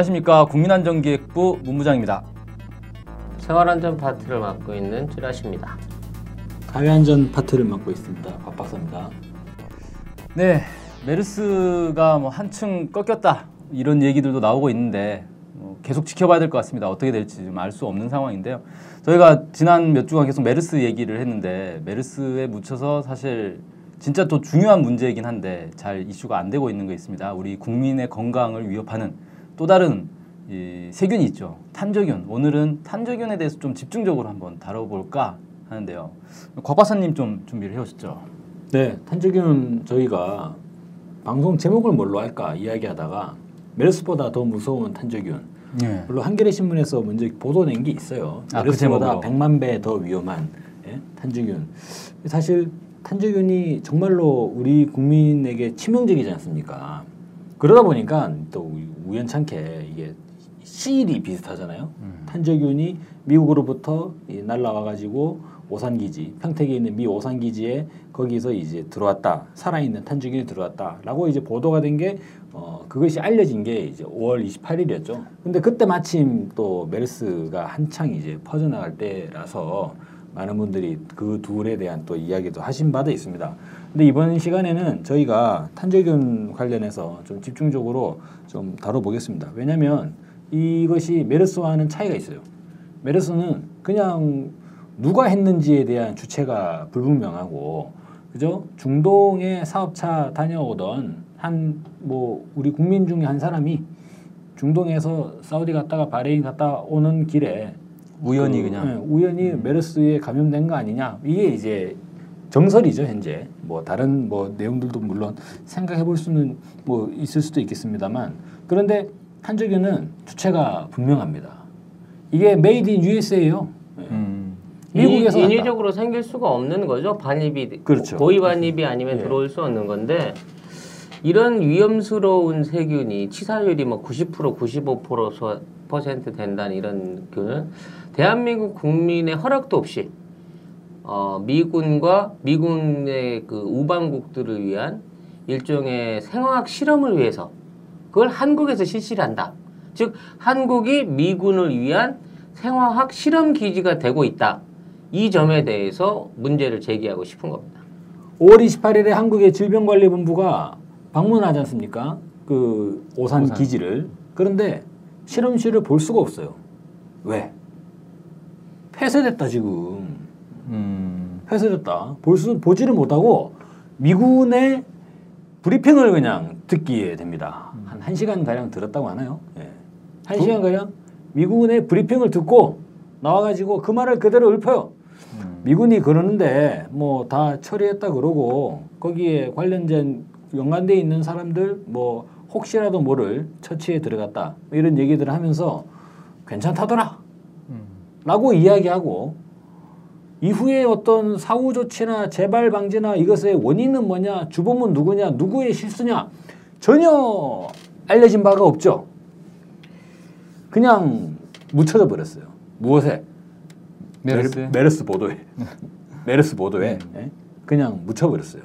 안녕하십니까 국민안전기획부 문부장입니다. 생활안전 파트를 맡고 있는 찌라시입니다. 가해안전 파트를 맡고 있습니다. 박 박사입니다. 네, 메르스가 뭐 한층 꺾였다 이런 얘기들도 나오고 있는데 뭐 계속 지켜봐야 될 것 같습니다. 어떻게 될지 좀알수 없는 상황인데요. 저희가 지난 몇 주간 계속 메르스 얘기를 했는데 메르스에 묻혀서 사실 진짜 또 중요한 문제이긴 한데 잘 이슈가 안 되고 있는 게 있습니다. 우리 국민의 건강을 위협하는 또 다른 이 세균이 있죠. 탄저균. 오늘은 탄저균에 대해서 좀 집중적으로 한번 다뤄볼까 하는데요. 곽 박사님 좀 준비를 해오셨죠. 네, 탄저균은 저희가 방송 제목을 뭘로 할까 이야기하다가 메르스보다 더 무서운 탄저균. 예. 물론 한겨레 신문에서 먼저 보도낸 게 있어요. 아, 그 메르스보다 제목으로. 100만 배더 위험한 예? 탄저균. 사실 탄저균이 정말로 우리 국민에게 치명적이지 않습니까? 그러다 보니까 또 우연찮게 이게 시일이 비슷하잖아요. 음. 탄저균이 미국으로부터 이 날라와 가지고 오산 기지, 평택에 있는 미 오산 기지에 거기서 이제 들어왔다. 살아있는 탄저균이 들어왔다라고 이제 보도가 된 게 어, 그것이 알려진 게 이제 5월 28일이었죠. 근데 그때 마침 또 메르스가 한창 이제 퍼져나갈 때라서 많은 분들이 그 둘에 대한 또 이야기도 하신 바도 있습니다. 근데 이번 시간에는 저희가 탄저균 관련해서 좀 집중적으로 좀 다뤄보겠습니다. 왜냐하면 이것이 메르스와는 차이가 있어요. 메르스는 그냥 누가 했는지에 대한 주체가 불분명하고 그죠? 중동에 사업차 다녀오던 한 뭐 우리 국민 중에 한 사람이 중동에서 사우디 갔다가 바레인 갔다 오는 길에 우연히 그, 그냥. 예, 우연히 메르스에 감염된 거 아니냐 이게 이제 정설이죠 현재 뭐 다른 뭐 내용들도 물론 생각해 볼 수는 뭐 있을 수도 있겠습니다만 그런데 탄저균은 주체가 분명합니다 이게 made in USA예요 음. 미국에서 인-. 인위적으로 생길 수가 없는 거죠. 반입이 그렇죠. 고의 반입이 아니면 예. 들어올 수 없는 건데 이런 위험스러운 세균이 치사율이 뭐 90% 95% 된다는 이런 균은 대한민국 국민의 허락도 없이 어, 미군과 미군의 그 우방국들을 위한 일종의 생화학 실험을 위해서 그걸 한국에서 실시를 한다. 즉 한국이 미군을 위한 생화학 실험 기지가 되고 있다. 이 점에 대해서 문제를 제기하고 싶은 겁니다. 5월 28일에 한국의 질병관리본부가 방문하지 않습니까? 그 오산, 오산. 기지를 그런데 실험실을 볼 수가 없어요. 왜? 폐쇄됐다 지금. 음. 폐쇄됐다. 볼 수 보지를 못하고 미군의 브리핑을 그냥 듣기에 됩니다. 한 1시간 가량 들었다고 하나요? 예. 1시간 가량 미군의 브리핑을 듣고 나와 가지고 그 말을 그대로 읊어요. 음. 미군이 그러는데 뭐 다 처리했다 그러고 거기에 관련된 연관돼 있는 사람들 뭐 혹시라도 모를 처치에 들어갔다 뭐 이런 얘기들을 하면서 괜찮다더라 음. 라고 이야기하고 이후에 어떤 사후 조치나 재발 방지나 이것의 원인은 뭐냐 주범은 누구냐 누구의 실수냐 전혀 알려진 바가 없죠 그냥 묻혀져 버렸어요 무엇에 메르스. 메르- 메르스 보도에 메르스 보도에 예? 그냥 묻혀버렸어요.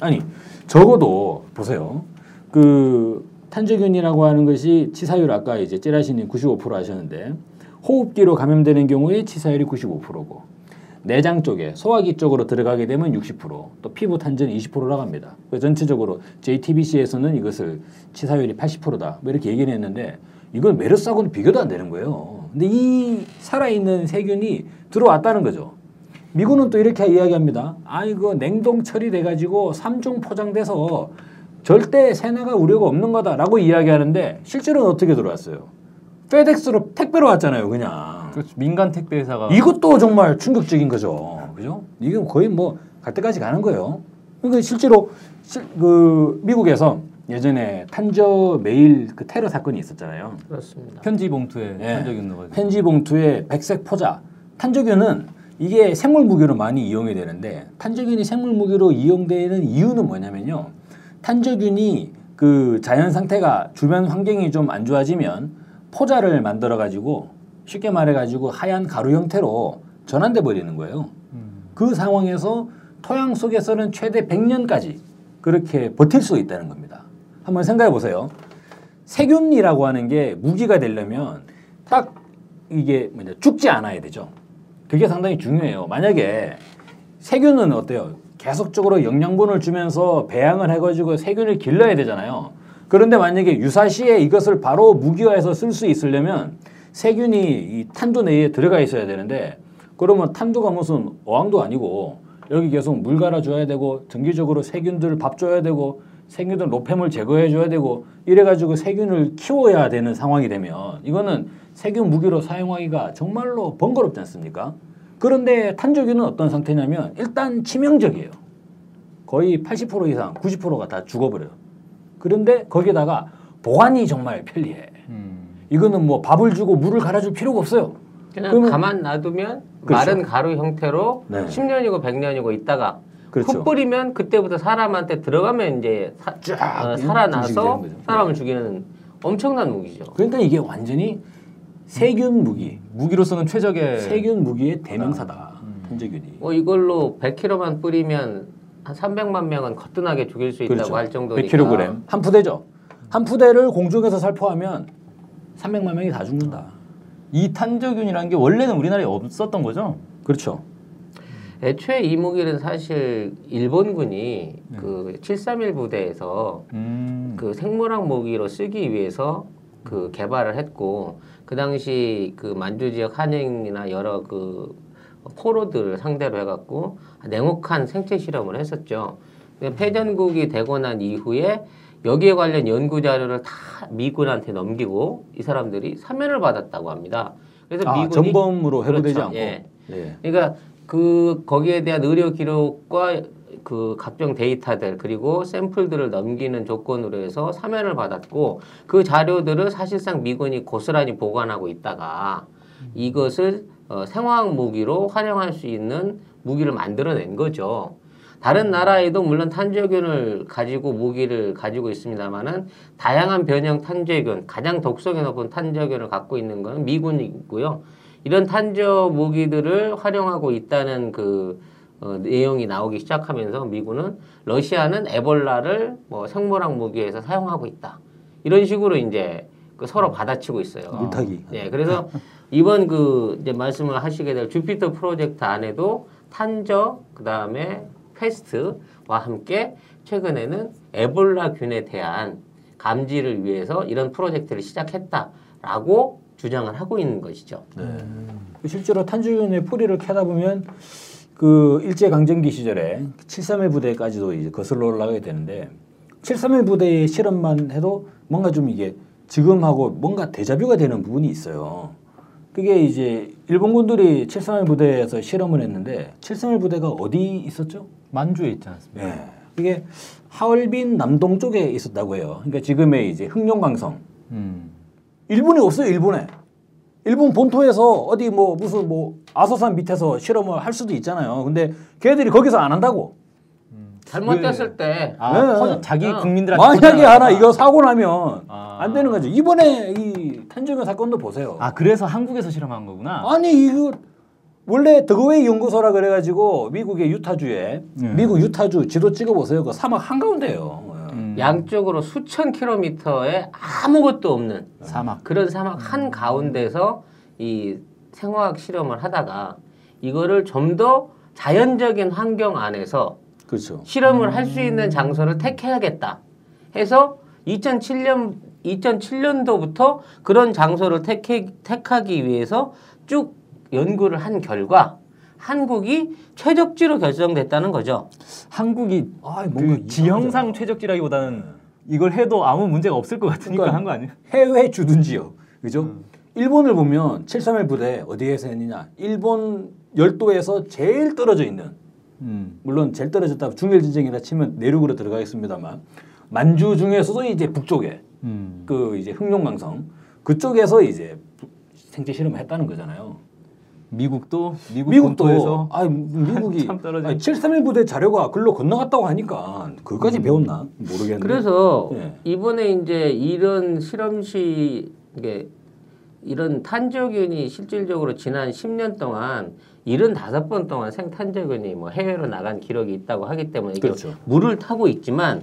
아니 적어도 보세요. 그 탄저균이라고 하는 것이 치사율 아까 이제 찌라시님 95% 하셨는데 호흡기로 감염되는 경우에 치사율이 95%고 내장 쪽에 소화기 쪽으로 들어가게 되면 60%또 피부 탄저는 20%라고 합니다. 그 전체적으로 JTBC에서는 이것을 치사율이 80%다 뭐 이렇게 얘기를 했는데 이건 메르스하고는 비교도 안 되는 거예요. 근데 이 살아있는 세균이 들어왔다는 거죠. 미군은 또 이렇게 이야기합니다. 아 이거 냉동 처리돼 가지고 삼중 포장돼서 절대 세나가 우려가 없는 거다라고 이야기하는데 실제로는 어떻게 들어왔어요? 페덱스로 택배로 왔잖아요, 그냥. 그렇죠. 민간 택배 회사가 이것도 정말 충격적인 거죠. 그죠? 이건 거의 뭐 갈 때까지 가는 거예요. 그러니까 실제로 실, 그 미국에서 예전에 탄저 메일 그 테러 사건이 있었잖아요. 그렇습니다. 편지 봉투에 예. 탄저균 넣어가지고. 편지 봉투에 백색 포자. 탄저균은 이게 생물 무기로 많이 이용이 되는데 탄저균이 생물 무기로 이용되는 이유는 뭐냐면요. 탄저균이 그 자연 상태가 주변 환경이 좀 안 좋아지면 포자를 만들어 가지고 쉽게 말해 가지고 하얀 가루 형태로 전환돼 버리는 거예요. 음. 그 상황에서 토양 속에서는 최대 100년까지 그렇게 버틸 수 있다는 겁니다. 한번 생각해 보세요. 세균이라고 하는 게 무기가 되려면 딱 이게 뭐냐 죽지 않아야 되죠. 그게 상당히 중요해요. 만약에 세균은 어때요? 계속적으로 영양분을 주면서 배양을 해가지고 세균을 길러야 되잖아요. 그런데 만약에 유사시에 이것을 바로 무기화해서 쓸 수 있으려면 세균이 이 탄두 내에 들어가 있어야 되는데 그러면 탄두가 무슨 어항도 아니고 여기 계속 물 갈아줘야 되고 정기적으로 세균들 밥 줘야 되고 세균들 노폐물 제거해 줘야 되고 이래가지고 세균을 키워야 되는 상황이 되면 이거는 세균 무기로 사용하기가 정말로 번거롭지 않습니까? 그런데 탄저균은 어떤 상태냐면 일단 치명적이에요. 거의 80% 이상, 90%가 다 죽어버려요. 그런데 거기다가 보관이 정말 편리해. 음. 이거는 뭐 밥을 주고 물을 갈아줄 필요가 없어요. 그냥 그러면- 가만 놔두면 그렇죠. 마른 가루 형태로 네. 10년이고 100년이고 있다가 그렇죠. 흙 뿌리면 그때부터 사람한테 들어가면 이제 사, 쫙 어, 살아나서. 사람을 죽이는 엄청난 무기죠. 그러니까 이게 완전히 세균 무기, 무기로서는 최적의 세균 무기의 대명사다. 탄저균이. 뭐 이걸로 100kg만 뿌리면 한 300만 명은 거뜬하게 죽일 수 있다고 그렇죠. 할 정도니까 100kg 한 푸대죠. 한 푸대를 공중에서 살포하면 300만 명이 다 죽는다. 이 탄저균이라는 게 원래는 우리나라에 없었던 거죠? 그렇죠. 애초에 이 무기는 사실 일본군이 네. 그731 부대에서 음. 그 생물학 무기로 쓰기 위해서 그 개발을 했고 그 당시 그 만주 지역 한인이나 여러 그 포로들을 상대로 해갖고 냉혹한 생체 실험을 했었죠. 근데 패전국이 되고 난 이후에 여기에 관련 연구 자료를 다 미군한테 넘기고 이 사람들이 사면을 받았다고 합니다. 그래서 아, 미군이 전범으로 해고되지 그렇죠. 않고. 예. 네. 그러니까 그 거기에 대한 의료 기록과 그 각종 데이터들 그리고 샘플들을 넘기는 조건으로 해서 사면을 받았고 그 자료들을 사실상 미군이 고스란히 보관하고 있다가 이것을 어, 생화학 무기로 활용할 수 있는 무기를 만들어낸 거죠. 다른 나라에도 물론 탄저균을 가지고 무기를 가지고 있습니다만은 다양한 변형 탄저균, 가장 독성이 높은 탄저균을 갖고 있는 것은 미군이고요. 이런 탄저 무기들을 활용하고 있다는 그 어, 내용이 나오기 시작하면서 미군은 러시아는 에볼라를 뭐 생물학 무기에서 사용하고 있다. 이런 식으로 이제 그 서로 받아치고 있어요. 물타기. 예, 그래서 이번 그 이제 말씀을 하시게 될 주피터 프로젝트 안에도 탄저 그다음에 패스트와 함께 최근에는 에볼라균에 대한 감지를 위해서 이런 프로젝트를 시작했다라고 주장을 하고 있는 것이죠. 네. 실제로 탄저균의 뿌리를 캐다 보면 그 일제 강점기 시절에 731 부대까지도 이제 거슬러 올라가게 되는데 731 부대의 실험만 해도 뭔가 좀 이게 지금하고 뭔가 대자뷰가 되는 부분이 있어요. 그게 이제 일본군들이 731 부대에서 실험을 했는데 731 부대가 어디 있었죠? 만주에 있지 않습니까? 예. 이게 하얼빈 남동 쪽에 있었다고 해요. 그러니까 지금의 이제 흑룡강성. 음. 일본에 없어요, 일본에. 일본 본토에서 어디 뭐 무슨 뭐 아소산 밑에서 실험을 할 수도 있잖아요. 근데 걔들이 거기서 안 한다고. 잘못됐을 때 아, 네. 퍼- 자기 어. 국민들한테 만약에. 하나 이거 사고 나면 아. 안 되는 거죠. 이번에 이 탄저균 사건도 보세요. 아 그래서 한국에서 실험한 거구나. 아니 이거 원래 더웨이 연구소라 그래가지고 미국의 유타주에 네. 미국 유타주 지도 찍어보세요. 그 사막 한가운데예요. 음. 양쪽으로 수천 킬로미터에 아무것도 없는 사막. 그런 사막 한 가운데서 이 생화학 실험을 하다가 이거를 좀 더 자연적인 환경 안에서 그렇죠. 실험을 할수 있는 장소를 택해야겠다 해서 2007년 2007년도부터 그런 장소를 택해, 택하기 위해서 쭉 연구를 한 결과 한국이 최적지로 결정됐다는 거죠. 한국이 아, 뭔가 그 지형상 최적지라기보다는 이걸 해도 아무 문제가 없을 것 같으니까 그러니까 한 거 아니에요? 해외 주둔지요. 그죠? 일본을 보면 731 부대 어디에서 했느냐? 일본 열도에서 제일 떨어져 있는 음. 물론 제일 떨어졌다 중일 전쟁이라 치면 내륙으로 들어가겠습니다만 만주 중에서도 이제 북쪽에 음. 그 이제 흑룡강성 그쪽에서 이제 부- 생체 실험을 했다는 거잖아요. 미국도 미국 미국도 아 미국이 아니, 731 부대 자료가 글로 건너갔다고 하니까 그것까지 음. 배웠나 모르겠는데. 그래서 예. 이번에 이제 이런 실험시 이게 이런 탄저균이 실질적으로 지난 10년 동안 75번 동안 생탄저균이 뭐 해외로 나간 기록이 있다고 하기 때문에 이게 그렇죠. 물을 타고 있지만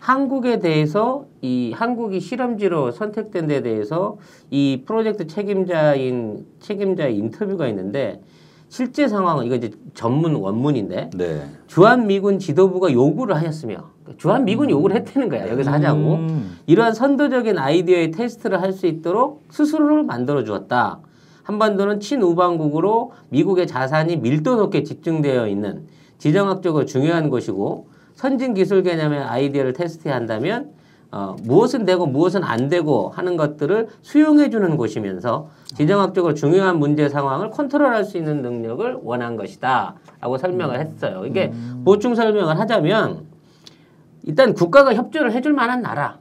한국에 대해서 이 한국이 실험지로 선택된 데 대해서 이 프로젝트 책임자인 책임자의 인터뷰가 있는데 실제 상황은 이거 이제 전문 원문인데 네. 주한 미군 지도부가 요구를 하였으며 주한 미군 요구를 했다는 거야 여기서 하자고 음. 이러한 선도적인 아이디어의 테스트를 할 수 있도록 스스로를 만들어 주었다. 한반도는 친우방국으로 미국의 자산이 밀도 높게 집중되어 있는 지정학적으로 중요한 곳이고 선진 기술 개념의 아이디어를 테스트해야 한다면 어, 무엇은 되고 무엇은 안 되고 하는 것들을 수용해 주는 곳이면서 지정학적으로 중요한 문제 상황을 컨트롤할 수 있는 능력을 원한 것이다. 라고 설명을 했어요. 이게 보충 설명을 하자면 일단 국가가 협조를 해줄 만한 나라.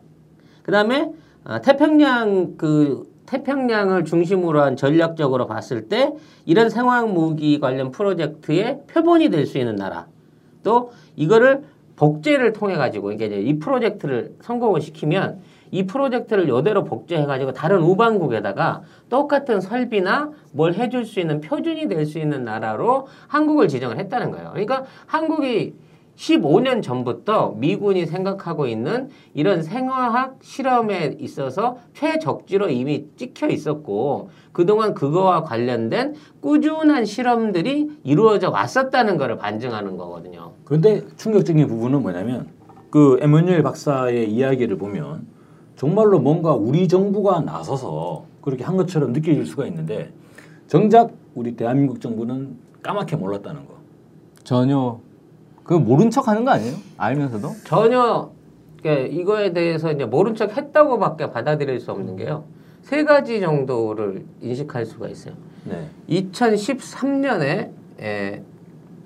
그 다음에 어, 태평양 그 태평양을 중심으로 한 전략적으로 봤을 때 이런 생화학 무기 관련 프로젝트의 표본이 될 수 있는 나라. 또 이거를 복제를 통해 가지고 이게 이제 이 프로젝트를 성공을 시키면 이 프로젝트를 이대로 복제해 가지고 다른 우방국에다가 똑같은 설비나 뭘 해줄 수 있는 표준이 될 수 있는 나라로 한국을 지정을 했다는 거예요. 그러니까 한국이 15년 전부터 미군이 생각하고 있는 이런 생화학 실험에 있어서 최적지로 이미 찍혀 있었고 그동안 그거와 관련된 꾸준한 실험들이 이루어져 왔었다는 것을 반증하는 거거든요. 그런데 충격적인 부분은 뭐냐면 그 에마뉴엘 박사의 이야기를 보면 정말로 뭔가 우리 정부가 나서서 그렇게 한 것처럼 느껴질 수가 있는데 정작 우리 대한민국 정부는 까맣게 몰랐다는 거. 전혀 그 모른 척 하는 거 아니에요? 알면서도? 전혀 그러니까 이거에 대해서 이제 모른 척 했다고밖에 받아들일 수 없는 게요. 세 가지 정도를 인식할 수가 있어요. 네. 2013년에 에,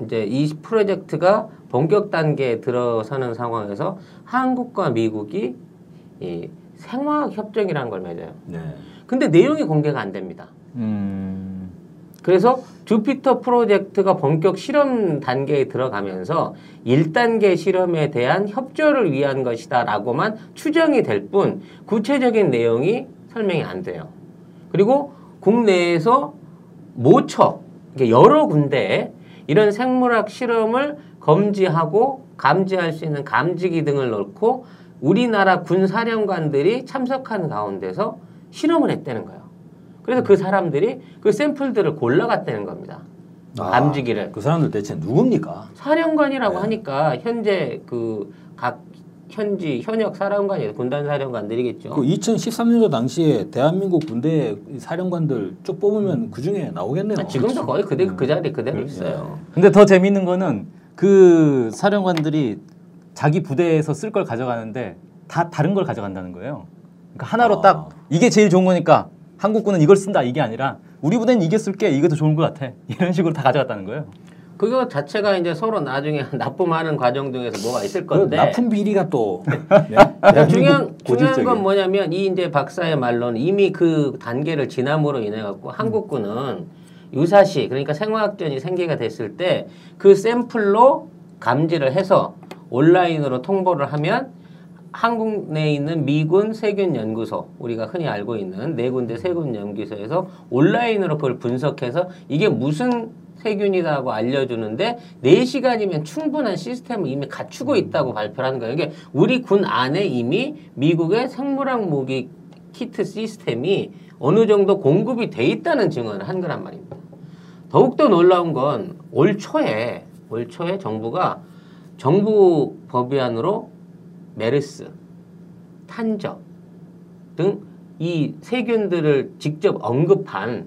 이제 이 프로젝트가 본격 단계에 들어서는 상황에서 한국과 미국이 이 생화학 협정이라는 걸 맺어요. 네. 근데 내용이 공개가 안 됩니다. 음. 그래서 주피터 프로젝트가 본격 실험 단계에 들어가면서 1단계 실험에 대한 협조를 위한 것이다 라고만 추정이 될 뿐 구체적인 내용이 설명이 안 돼요. 그리고 국내에서 모처 여러 군데에 이런 생물학 실험을 검지하고 감지할 수 있는 감지기 등을 넣고 우리나라 군 사령관들이 참석한 가운데서 실험을 했다는 거예요. 그래서 그 사람들이 그 샘플들을 골라갔다는 겁니다. 아, 감지기를. 그 사람들 대체 누굽니까? 사령관이라고 네. 하니까 현재 그 각 현지 현역 사령관이 군단 사령관들이겠죠. 그 2013년도 당시에 대한민국 군대 사령관들 쭉 뽑으면 그 중에 나오겠네요. 아, 지금도 거의 그대 그 자리 그대로 네. 있어요. 근데 더 재밌는 거는 그 사령관들이 자기 부대에서 쓸 걸 가져가는데 다 다른 걸 가져간다는 거예요. 그러니까 하나로 아. 딱 이게 제일 좋은 거니까 한국군은 이걸 쓴다 이게 아니라 우리 부대는 이게 쓸게 이게 더 좋은 것 같아 이런 식으로 다 가져갔다는 거예요. 그거 자체가 이제 서로 나중에 납품하는 과정 중에서 뭐가 있을 그 건데 납품 비리가 또 네? 중요한 중요한 고질적이에요. 건 뭐냐면 이 이제 박사의 말로는 이미 그 단계를 지남으로 인해 갖고 한국군은 유사시 그러니까 생화학전이 생기가 됐을 때 그 샘플로 감지를 해서 온라인으로 통보를 하면 한국 내에 있는 미군 세균 연구소 우리가 흔히 알고 있는 네 군데 세균 연구소에서 온라인으로 그걸 분석해서 이게 무슨 세균이라고 알려주는데 4시간이면 충분한 시스템을 이미 갖추고 있다고 발표를 하는 거예요. 이게 우리 군 안에 이미 미국의 생물학 무기 키트 시스템이 어느 정도 공급이 돼 있다는 증언을 한 거란 말입니다. 더욱더 놀라운 건 올 초에 올 초에 정부가 정부 법위안으로 메르스, 탄저 등 이 세균들을 직접 언급한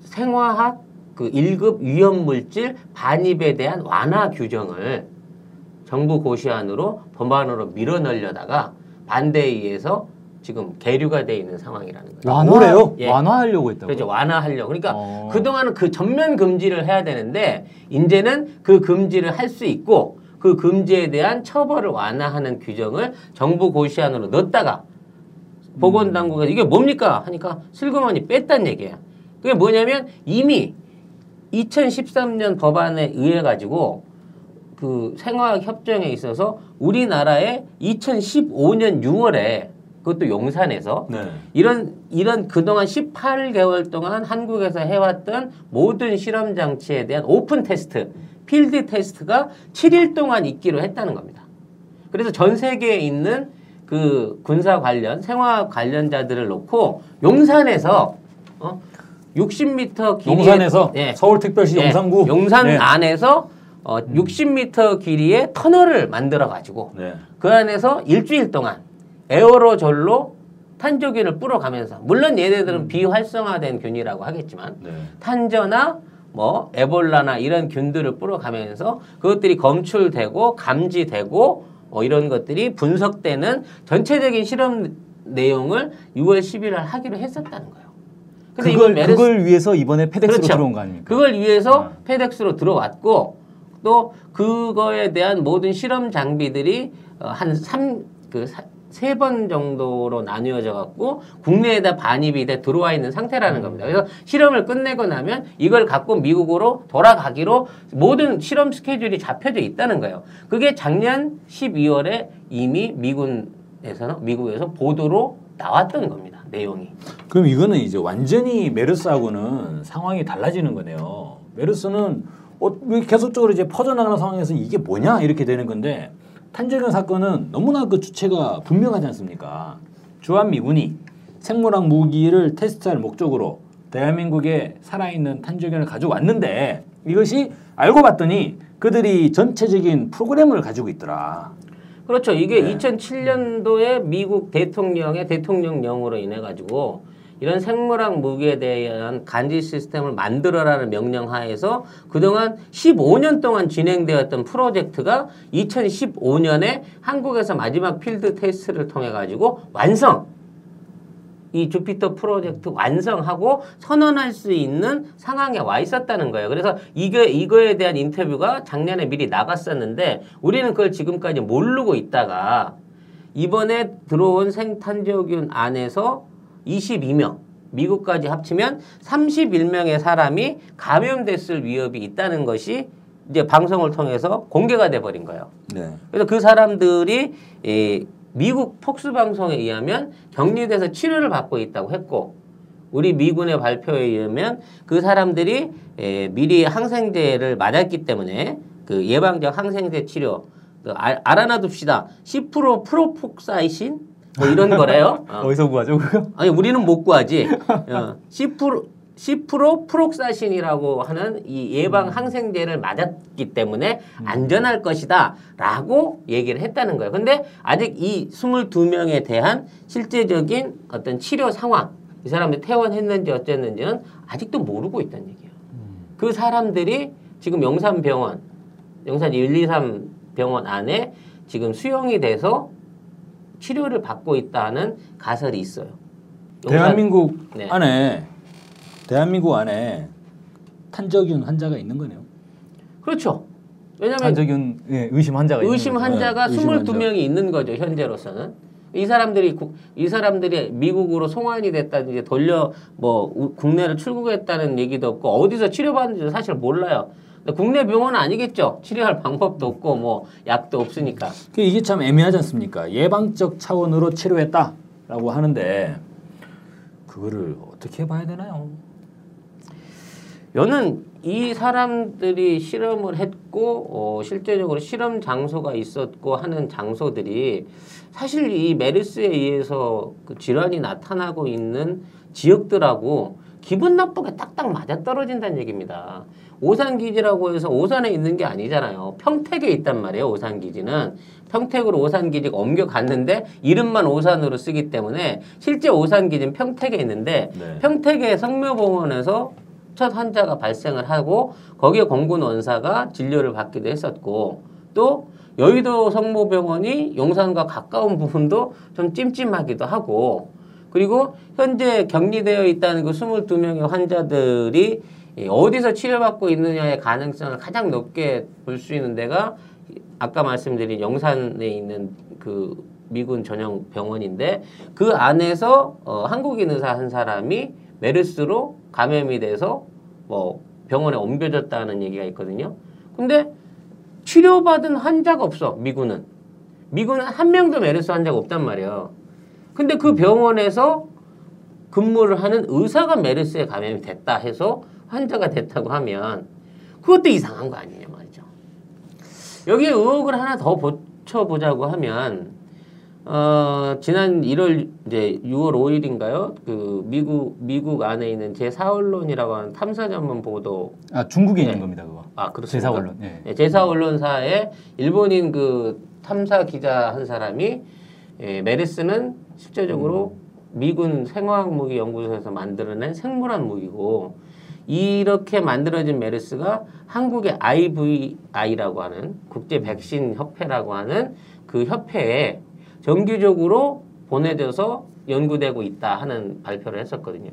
생화학 그 1급 위험 물질 반입에 대한 완화 규정을 정부 고시안으로 법안으로 밀어넣으려다가 반대에 의해서 지금 계류가 돼 있는 상황이라는 거예요. 완화 뭐래요? 예. 완화하려고 했다고. 그렇죠. 완화하려고. 그러니까 어. 그동안은 그 전면 금지를 해야 되는데 이제는 그 금지를 할 수 있고 그 금지에 대한 처벌을 완화하는 규정을 정부 고시안으로 넣었다가 보건당국에서 이게 뭡니까 하니까 슬그머니 뺐단 얘기예요. 그게 뭐냐면 이미 2013년 법안에 의해 가지고 그 생화학 협정에 있어서 우리나라에 2015년 6월에 그것도 용산에서 네. 이런 이런 그동안 18개월 동안 한국에서 해왔던 모든 실험 장치에 대한 open test, field test가 7일 동안 있기로 했다는 겁니다. 그래서 전 세계에 있는 그 군사 관련 생화 관련자들을 놓고 용산에서 어? 60m 길이 용산에서 예. 서울특별시 예, 용산구 용산 네. 안에서 어, 60m 길이의 터널을 만들어 가지고 네. 그 안에서 일주일 동안 에어로졸로 탄저균을 뿌려가면서 물론 얘네들은 비활성화된 균이라고 하겠지만 네. 탄저나 뭐 에볼라나 이런 균들을 뿌려가면서 그것들이 검출되고 감지되고 뭐 이런 것들이 분석되는 전체적인 실험 내용을 6월 10일 날 하기로 했었다는 거예요. 근데 그걸 메르스- 그걸 위해서 이번에 페덱스로 그렇죠. 들어온 거 아닙니까? 그걸 위해서 아. 페덱스로 들어왔고 또 그거에 대한 모든 실험 장비들이 어, 한삼그 세 번 정도로 나뉘어져 갖고 국내에다 반입이 돼 들어와 있는 상태라는 음. 겁니다. 그래서 실험을 끝내고 나면 이걸 갖고 미국으로 돌아가기로 모든 실험 스케줄이 잡혀져 있다는 거예요. 그게 작년 12월에 이미 미군에서는 미국에서 보도로 나왔던 겁니다. 내용이. 그럼 이거는 이제 완전히 메르스하고는 상황이 달라지는 거네요. 메르스는 어, 왜 계속적으로 이제 퍼져나가는 상황에서 이게 뭐냐 이렇게 되는 건데 탄저균 사건은 너무나 그 주체가 분명하지 않습니까? 주한미군이 생물학 무기를 테스트할 목적으로 대한민국에 살아있는 탄저균을 가져왔는데 이것이 알고 봤더니 그들이 전체적인 프로그램을 가지고 있더라. 그렇죠. 이게 네. 2007년도에 미국 대통령의 대통령령으로 인해 가지고 이런 생물학 무기에 대한 간지 시스템을 만들어라는 명령 하에서 그동안 15년 동안 진행되었던 프로젝트가 2015년에 한국에서 마지막 필드 테스트를 통해 가지고 완성. 이 주피터 프로젝트 완성하고 선언할 수 있는 상황에 와 있었다는 거예요. 그래서 이거 이거에 대한 인터뷰가 작년에 미리 나갔었는데 우리는 그걸 지금까지 모르고 있다가 이번에 들어온 생탄저균 안에서 22명 미국까지 합치면 31명의 사람이 감염됐을 위협이 있다는 것이 이제 방송을 통해서 공개가 돼 버린 거예요. 네. 그래서 그 사람들이 이 미국 폭스 방송에 의하면 격리돼서 치료를 받고 있다고 했고 우리 미군의 발표에 의하면 그 사람들이 에, 미리 항생제를 맞았기 때문에 그 예방적 항생제 치료 그 알, 알아놔둡시다 10% 프로폭사이신 뭐 이런 거래요. 어. 어디서 구하죠 그거? 아니 우리는 못 구하지. 어, 10% 10% 프록사신이라고 하는 이 예방 항생제를 맞았기 때문에 안전할 것이다라고 얘기를 했다는 거예요. 근데 아직 이 22명에 대한 실제적인 어떤 치료 상황, 이 사람들이 퇴원했는지 어쨌는지는 아직도 모르고 있다는 얘기예요. 그 사람들이 지금 영산병원, 영산 123 병원 안에 지금 수용이 돼서 치료를 받고 있다는 가설이 있어요. 대한민국 네. 안에 대한민국 안에 탄저균 환자가 있는 거네요. 그렇죠. 왜냐하면 탄저균 예, 의심 환자가 의심. 환자가 네, 환자. 22명이 있는 거죠 현재로서는 이 사람들이 국- 이 사람들이 미국으로 송환이 됐다든지 돌려 뭐 우- 국내를 출국했다는 얘기도 없고 어디서 치료받는지도 사실 몰라요. 국내 병원은 아니겠죠. 치료할 방법도 없고 뭐 약도 없으니까. 그 이게 참 애매하지 않습니까? 예방적 차원으로 치료했다라고 하는데 그거를 어떻게 봐야 되나요? 저는 이 사람들이 실험을 했고 어, 실제적으로 실험 장소가 있었고 하는 장소들이 사실 이 메르스에 의해서 그 질환이 나타나고 있는 지역들하고 기분 나쁘게 딱딱 맞아 떨어진다는 얘기입니다. 오산 기지라고 해서 오산에 있는 게 아니잖아요. 평택에 있단 말이에요. 오산 기지는 평택으로 오산 기지가 옮겨갔는데 이름만 오산으로 쓰기 때문에 실제 오산 기지는 평택에 있는데 네. 평택의 성묘병원에서 첫 환자가 발생을 하고 거기에 공군 원사가 진료를 받기도 했었고 또 여의도 성모병원이 용산과 가까운 부분도 좀 찜찜하기도 하고 그리고 현재 격리되어 있다는 그 22명의 환자들이 이 어디서 치료받고 있느냐의 가능성을 가장 높게 볼 수 있는 데가 아까 말씀드린 영산에 있는 그 미군 전용 병원인데 그 안에서 어, 한국인 의사 한 사람이 메르스로 감염이 돼서 뭐 병원에 옮겨졌다는 얘기가 있거든요. 근데 치료받은 환자가 없어 미군은 미군은 한 명도 메르스 환자가 없단 말이에요. 근데 그 병원에서 근무를 하는 의사가 메르스에 감염이 됐다 해서 환자가 됐다고 하면 그것도 이상한 거 아니냐 말이죠. 여기에 의혹을 하나 더 덧붙여보자고 하면 어, 지난 1월 이제 6월 5일인가요? 그 미국 미국 안에 있는 제4 언론이라고 하는 탐사 전문 보도 아 중국에 네. 있는 겁니다 그거. 아 그렇습니까? 제사 언론. 예. 네, 제4 언론사에 일본인 그 탐사 기자 한 사람이 예, 메르스는 실제적으로 미군 생화학 무기 연구소에서 만들어낸 생물학 무기고 이렇게 만들어진 메르스가 한국의 IVI라고 하는 국제 백신 협회라고 하는 그 협회에 정기적으로 보내져서 연구되고 있다 하는 발표를 했었거든요.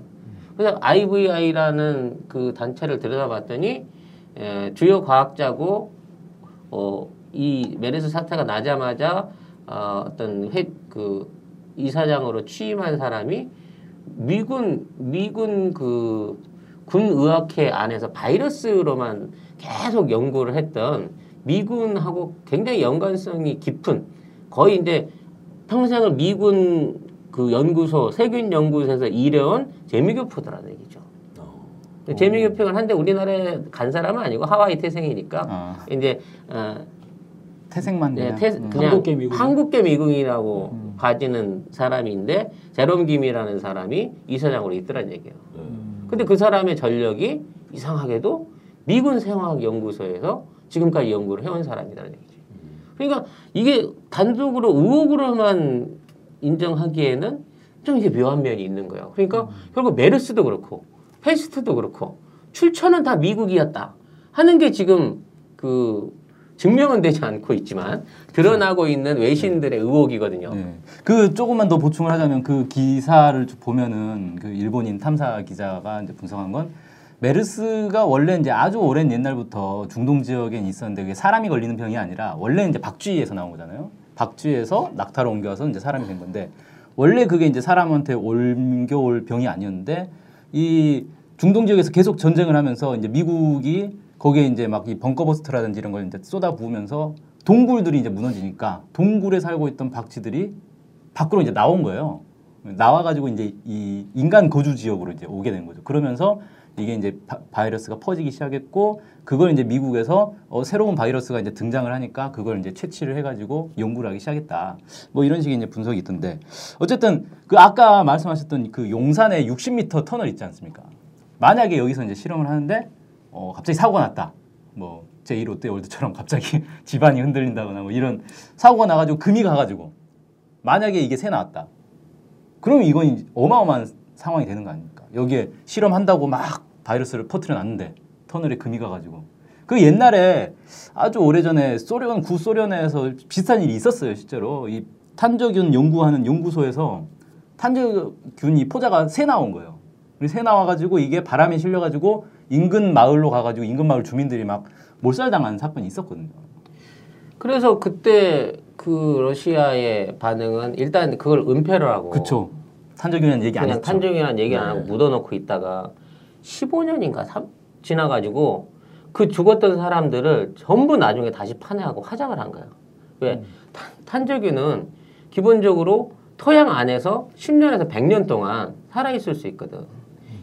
그래서 IVI라는 그 단체를 들여다봤더니 에, 주요 과학자고 어, 이 메르스 사태가 나자마자 어, 어떤 회, 그 이사장으로 취임한 사람이 미군 미군 그 군 의학회 안에서 바이러스로만 계속 연구를 했던 미군하고 굉장히 연관성이 깊은 거의 이제 평생을 미군 그 연구소 세균 연구소에서 일해온 재미교포더라는 얘기죠. 어. 재미교포는 한데 우리나라에 간 사람은 아니고 하와이 태생이니까 아, 이제 어, 태생만 네, 그냥. 태, 음. 그냥 한국계 미군. 한국계 미군이라고 음. 봐지는 사람인데 제롬 김이라는 사람이 이사장으로 있더란 얘기예요. 음. 근데 그 사람의 전력이 이상하게도 미군 생화학 연구소에서 지금까지 연구를 해온 사람이라는 얘기죠. 그러니까 이게 단독으로 의혹으로만 인정하기에는 좀 이게 묘한 면이 있는 거예요. 그러니까 결국 메르스도 그렇고 페스트도 그렇고 출처는 다 미국이었다 하는 게 지금 그 증명은 되지 않고 있지만 드러나고 있는 외신들의 의혹이거든요. 네. 그 조금만 더 보충을 하자면 그 기사를 쭉 보면은 그 일본인 탐사 기자가 이제 분석한 건 메르스가 원래 이제 아주 오랜 옛날부터 중동 지역에 있었는데 그게 사람이 걸리는 병이 아니라 원래 이제 박쥐에서 나온 거잖아요. 박쥐에서 낙타로 옮겨서 이제 사람이 된 건데 원래 그게 이제 사람한테 옮겨올 병이 아니었는데 이 중동 지역에서 계속 전쟁을 하면서 이제 미국이 거기에 이제 막 이 벙커버스트라든지 이런 걸 이제 쏟아 부으면서 동굴들이 이제 무너지니까 동굴에 살고 있던 박쥐들이 밖으로 이제 나온 거예요. 나와가지고 이제 이 인간 거주 지역으로 이제 오게 된 거죠. 그러면서 이게 이제 바, 바이러스가 퍼지기 시작했고 그걸 이제 미국에서 어, 새로운 바이러스가 이제 등장을 하니까 그걸 이제 채취를 해가지고 연구를 하기 시작했다. 뭐 이런 식의 이제 분석이 있던데 어쨌든 그 아까 말씀하셨던 그 용산에 60m 터널 있지 않습니까? 만약에 여기서 이제 실험을 하는데 어, 갑자기 사고가 났다. 뭐 제1 롯데월드처럼 갑자기 집안이 흔들린다거나 뭐 이런 사고가 나가지고 금이 가가지고 만약에 이게 새 나왔다. 그러면 이건 어마어마한 상황이 되는 거 아닙니까? 여기에 실험한다고 막 바이러스를 퍼뜨려 놨는데 터널에 금이 가가지고 그 옛날에 아주 오래전에 소련 구소련에서 비슷한 일이 있었어요 실제로 이 탄저균 연구하는 연구소에서 탄저균이 포자가 새 나온 거예요. 새 나와가지고 이게 바람에 실려가지고 인근 마을로 가가지고 인근 마을 주민들이 막 몰살당한 사건이 있었거든요. 그래서 그때 그 러시아의 반응은 일단 그걸 은폐를 하고 그쵸. 탄저균이라는 얘기 안 했죠. 탄정이라는 얘기 안 하고 네. 묻어놓고 있다가 15년인가 지나가지고 그 죽었던 사람들을 전부 나중에 다시 판회하고 화작을 한 거예요. 왜? 음. 탄- 탄저균은 기본적으로 토양 안에서 10년에서 100년 동안 살아있을 수 있거든.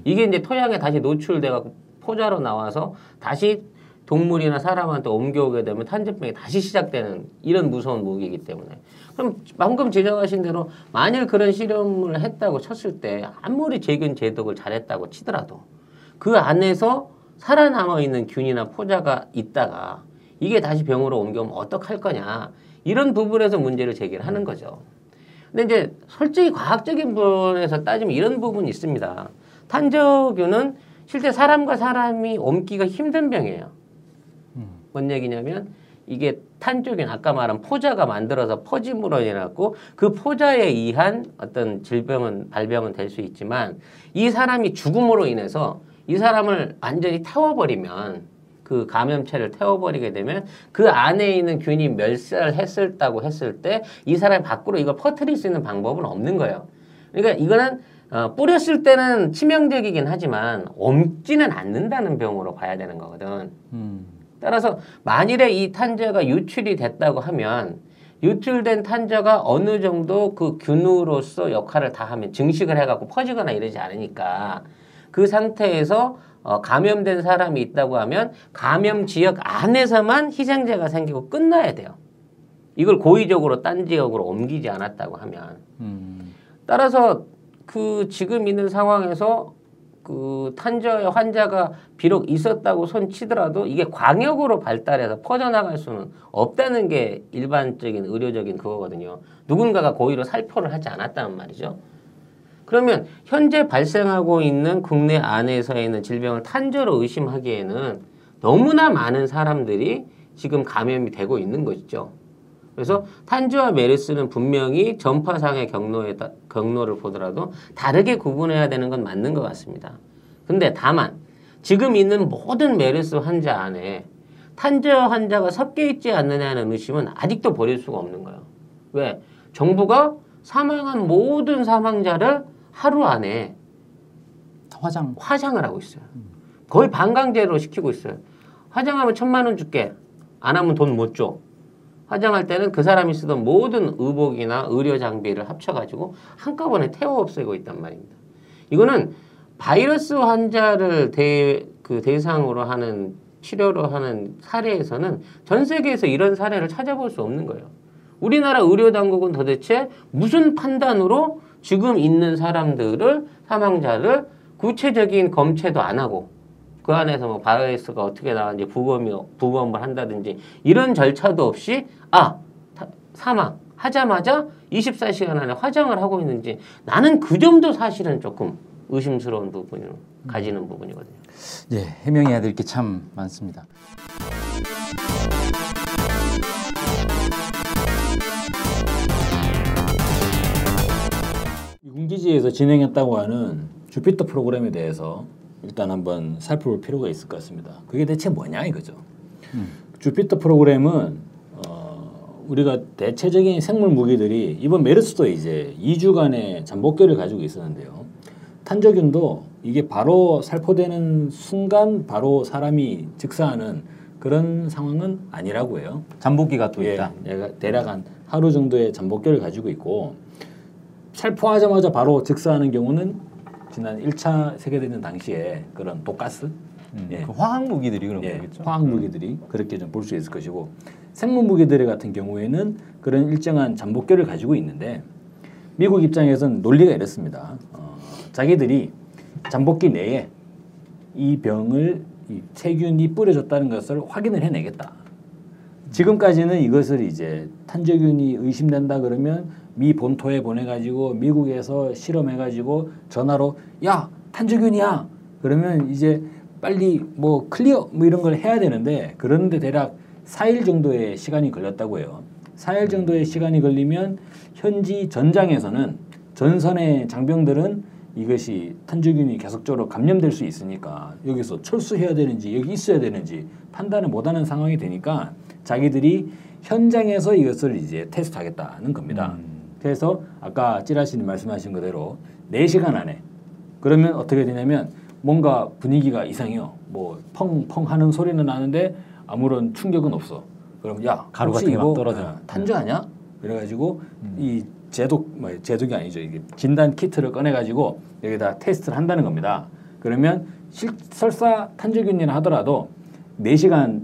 이게 이제 토양에 다시 노출돼갖고 포자로 나와서 다시 동물이나 사람한테 옮겨오게 되면 탄저병이 다시 시작되는 이런 무서운 무기이기 때문에 그럼 방금 지적하신 대로 만일 그런 실험을 했다고 쳤을 때 아무리 제균 제독을 잘했다고 치더라도 그 안에서 살아남아 있는 균이나 포자가 있다가 이게 다시 병으로 옮겨오면 어떡할 거냐 이런 부분에서 문제를 제기를 하는 거죠. 근데 이제 솔직히 과학적인 부분에서 따지면 이런 부분이 있습니다. 탄저균은 실제 사람과 사람이 옮기가 힘든 병이에요. 뭔 얘기냐면 이게 탄저균 아까 말한 포자가 만들어서 퍼짐으로 인해갖고 그 포자에 의한 어떤 질병은 발병은 될 수 있지만 이 사람이 죽음으로 인해서 이 사람을 완전히 태워버리면 그 감염체를 태워버리게 되면 그 안에 있는 균이 멸살했을다고 했을 때 이 사람이 밖으로 이걸 퍼뜨릴 수 있는 방법은 없는 거예요. 그러니까 이거는 어, 뿌렸을 때는 치명적이긴 하지만 옮지는 않는다는 병으로 봐야 되는 거거든. 음. 따라서 만일에 이 탄저가 유출이 됐다고 하면 유출된 탄저가 어느 정도 그 균으로서 역할을 다 하면 증식을 해갖고 퍼지거나 이러지 않으니까 그 상태에서 어, 감염된 사람이 있다고 하면 감염 지역 안에서만 희생자가 생기고 끝나야 돼요. 이걸 고의적으로 딴 지역으로 옮기지 않았다고 하면 음. 따라서 그 지금 있는 상황에서 그 탄저의 환자가 비록 있었다고 손치더라도 이게 광역으로 발달해서 퍼져나갈 수는 없다는 게 일반적인 의료적인 그거거든요. 누군가가 고의로 살포를 하지 않았다는 말이죠. 그러면 현재 발생하고 있는 국내 안에서 있는 질병을 탄저로 의심하기에는 너무나 많은 사람들이 지금 감염이 되고 있는 것이죠. 그래서 탄저와 메르스는 분명히 전파상의 경로에 따- 경로를 보더라도 다르게 구분해야 되는 건 맞는 것 같습니다. 근데 다만 지금 있는 모든 메르스 환자 안에 탄저 환자가 섞여 있지 않느냐는 의심은 아직도 버릴 수가 없는 거예요. 왜? 정부가 사망한 모든 사망자를 하루 안에 화장. 화장을 하고 있어요. 거의 반강제로 시키고 있어요. 화장하면 천만 원 줄게. 안 하면 돈 못 줘. 화장할 때는 그 사람이 쓰던 모든 의복이나 의료 장비를 합쳐가지고 한꺼번에 태워 없애고 있단 말입니다. 이거는 바이러스 환자를 대, 그 대상으로 하는 치료로 하는 사례에서는 전 세계에서 이런 사례를 찾아볼 수 없는 거예요. 우리나라 의료 당국은 도대체 무슨 판단으로 지금 있는 사람들을 사망자를 구체적인 검체도 안 하고 그 안에서 뭐 바이러스가 어떻게 나왔는지 부검이 부검을 한다든지 이런 절차도 없이 아 타- 사망 하자마자 24시간 안에 화장을 하고 있는지 나는 그 점도 사실은 조금 의심스러운 부분을 가지는 부분이거든요. 예, 해명해야 될 게 참 많습니다. 미군기지에서 진행했다고 하는 주피터 프로그램에 대해서 일단 한번 살펴볼 필요가 있을 것 같습니다. 그게 대체 뭐냐 이거죠. 주피터 프로그램은 어, 우리가 대체적인 생물 무기들이 이번 메르스도 이제 2주간의 잠복기를 가지고 있었는데요. 탄저균도 이게 바로 살포되는 순간 바로 사람이 즉사하는 그런 상황은 아니라고 해요. 잠복기가 또 예, 있다. 얘가 대략 한 하루 정도의 잠복기를 가지고 있고 살포하자마자 바로 즉사하는 경우는 지난 1차 세계대전 당시에 그런 독가스, 음, 예. 그 화학 무기들이 그런 예, 거겠죠. 화학 무기들이 그렇게 좀 볼 수 있을 것이고 생물 무기들 같은 경우에는 그런 일정한 잠복기를 가지고 있는데 미국 입장에서는 논리가 이렇습니다. 어, 자기들이 잠복기 내에 이 병을 이 세균이 뿌려졌다는 것을 확인을 해내겠다. 지금까지는 이것을 이제 탄저균이 의심된다 그러면 미 본토에 보내가지고 미국에서 실험해가지고 전화로 야 탄저균이야 그러면 이제 빨리 뭐 클리어 뭐 이런 걸 해야 되는데 그런데 대략 4일 정도의 시간이 걸렸다고 해요. 4일 정도의 시간이 걸리면 현지 전장에서는 전선의 장병들은 이것이 탄저균이 계속적으로 감염될 수 있으니까 여기서 철수해야 되는지 여기 있어야 되는지 판단을 못하는 상황이 되니까 자기들이 현장에서 이것을 이제 테스트하겠다는 겁니다. 그래서 아까 찌라시님 말씀하신 그대로 4시간 안에 그러면 어떻게 되냐면 뭔가 분위기가 이상해요. 뭐 펑펑 하는 소리는 나는데 아무런 충격은 없어. 그럼 야 가루 같은 게막 떨어져. 어, 탄저 아니야? 그래가지고 이 제독 뭐 제독이 아니죠 이게 진단 키트를 꺼내가지고 여기다 테스트를 한다는 겁니다. 그러면 실, 설사 탄저균이라 하더라도 4시간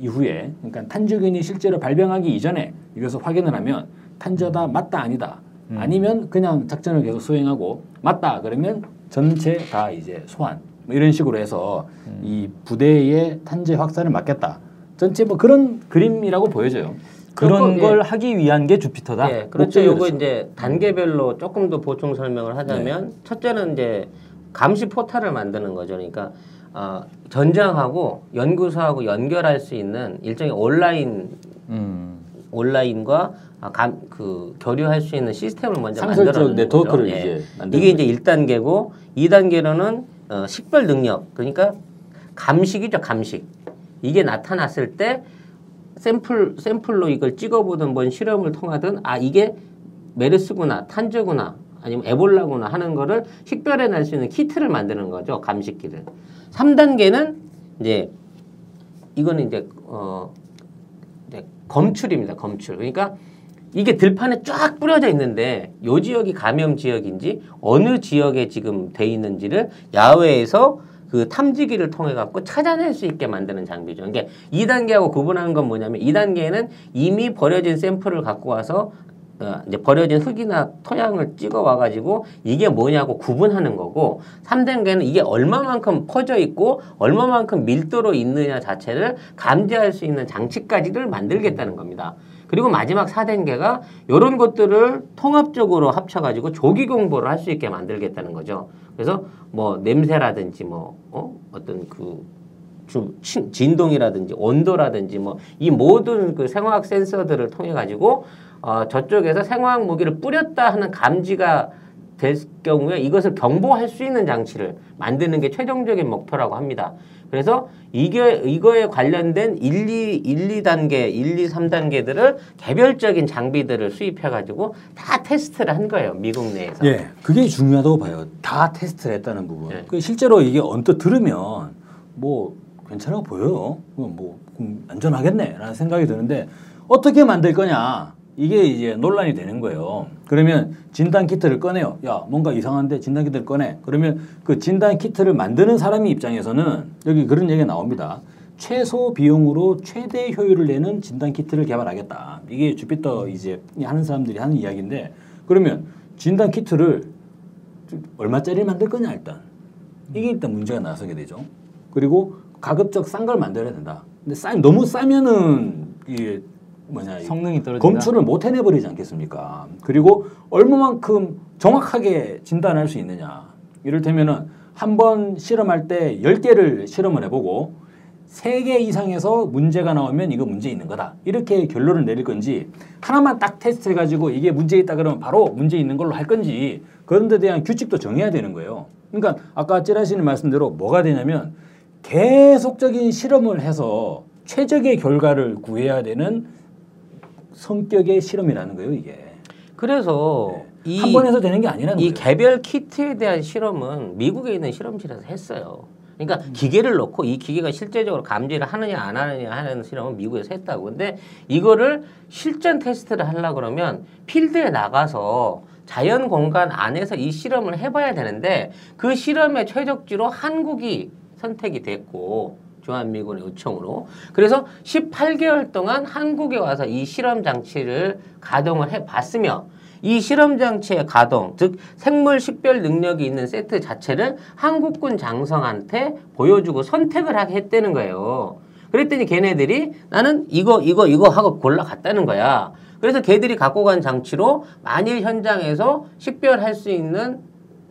이후에 그러니까 탄저균이 실제로 발병하기 이전에 이것을 확인을 하면 탄저다 맞다 아니다 아니면 그냥 작전을 계속 수행하고 맞다 그러면 전체 다 이제 소환 뭐 이런 식으로 해서 이 부대의 탄저 확산을 막겠다 전체 뭐 그런 그림이라고 보여져요. 그런 그거, 걸 하기 위한 게 주피터다. 예, 그렇죠. 요거 그렇죠. 이제 단계별로 조금 더 보충 설명을 하자면 첫째는 이제 감시 포탈을 만드는 거죠. 그러니까 어, 전장하고 연구소하고 연결할 수 있는 일종의 온라인 음. 온라인과 아, 감, 그 교류할 수 있는 시스템을 먼저 상설적 만들어내는 네트워크를 거죠. 예. 이제 만드는 이게 이제 1단계고 2단계로는 어, 식별 능력 그러니까 감식이죠 감식 이게 나타났을 때 샘플 샘플로 이걸 찍어보든 뭔 실험을 통하든 아 이게 메르스구나 탄저구나 아니면 에볼라구나 하는 거를 식별해 낼 수 있는 키트를 만드는 거죠 감식기를 3단계는 이제 이거는 이제 어 검출입니다 검출 그러니까 이게 들판에 쫙 뿌려져 있는데 요 지역이 감염 지역인지 어느 지역에 지금 돼 있는지를 야외에서 그 탐지기를 통해 갖고 찾아낼 수 있게 만드는 장비죠. 이게 2단계하고 구분하는 건 뭐냐면 2단계는 이미 버려진 샘플을 갖고 와서 어, 이제 버려진 흙이나 토양을 찍어 와가지고 이게 뭐냐고 구분하는 거고 3단계는 이게 얼마만큼 퍼져 있고 얼마만큼 밀도로 있느냐 자체를 감지할 수 있는 장치까지를 만들겠다는 겁니다. 그리고 마지막 4단계가 이런 것들을 통합적으로 합쳐가지고 조기 공부를 할 수 있게 만들겠다는 거죠. 그래서 뭐 냄새라든지 뭐 어? 어떤 그 좀 진동이라든지 온도라든지 뭐 이 모든 그 생화학 센서들을 통해 가지고 어, 저쪽에서 생화학 무기를 뿌렸다 하는 감지가 될 경우에 이것을 경보할 수 있는 장치를 만드는 게 최종적인 목표라고 합니다. 그래서 이게 이거에 관련된 1, 2, 1, 2단계, 1, 2, 3단계들을 개별적인 장비들을 수입해 가지고 다 테스트를 한 거예요. 미국 내에서. 예, 그게 중요하다고 봐요. 다 테스트를 했다는 부분. 예. 그 실제로 이게 언뜻 들으면 뭐 괜찮아 보여요. 뭐 음, 안전하겠네라는 생각이 드는데 어떻게 만들 거냐? 이게 이제 논란이 되는 거예요. 그러면 진단 키트를 꺼내요. 야, 뭔가 이상한데 진단 키트를 꺼내. 그러면 그 진단 키트를 만드는 사람이 입장에서는 여기 그런 얘기가 나옵니다. 최소 비용으로 최대 효율을 내는 진단 키트를 개발하겠다. 이게 주피터 이제 하는 사람들이 하는 이야기인데 그러면 진단 키트를 얼마짜리 만들 거냐 일단 이게 일단 문제가 나서게 되죠. 그리고 가급적 싼 걸 만들어야 된다. 근데 싸 너무 싸면은 이게 뭐냐 이 성능이 떨어진다. 검출을 못 해내버리지 않겠습니까? 그리고 얼마만큼 정확하게 진단할 수 있느냐. 이를테면은 한 번 실험할 때 10개를 실험을 해보고 3개 이상에서 문제가 나오면 이거 문제 있는 거다. 이렇게 결론을 내릴 건지 하나만 딱 테스트 해가지고 이게 문제 있다 그러면 바로 문제 있는 걸로 할 건지 그런 데 대한 규칙도 정해야 되는 거예요. 그러니까 아까 찌라시님 말씀대로 뭐가 되냐면 계속적인 실험을 해서 최적의 결과를 구해야 되는 성격의 실험이라는 거예요, 이게. 그래서 이, 한번 해서 되는 게 아니라는 이 거예요. 개별 키트에 대한 실험은 미국에 있는 실험실에서 했어요. 그러니까 음. 기계를 넣고 이 기계가 실제적으로 감지를 하느냐 안 하느냐 하는 실험은 미국에서 했다고. 근데 이거를 실전 테스트를 하려 그러면 필드에 나가서 자연 공간 안에서 이 실험을 해봐야 되는데 그 실험의 최적지로 한국이 선택이 됐고 주한미군의 요청으로 그래서 18개월 동안 한국에 와서 이 실험 장치를 가동을 해봤으며 이 실험 장치의 가동, 즉 생물 식별 능력이 있는 세트 자체를 한국군 장성한테 보여주고 선택을 하게 했다는 거예요. 그랬더니 걔네들이 나는 이거 이거 이거 하고 골라갔다는 거야. 그래서 걔들이 갖고 간 장치로 만일 현장에서 식별할 수 있는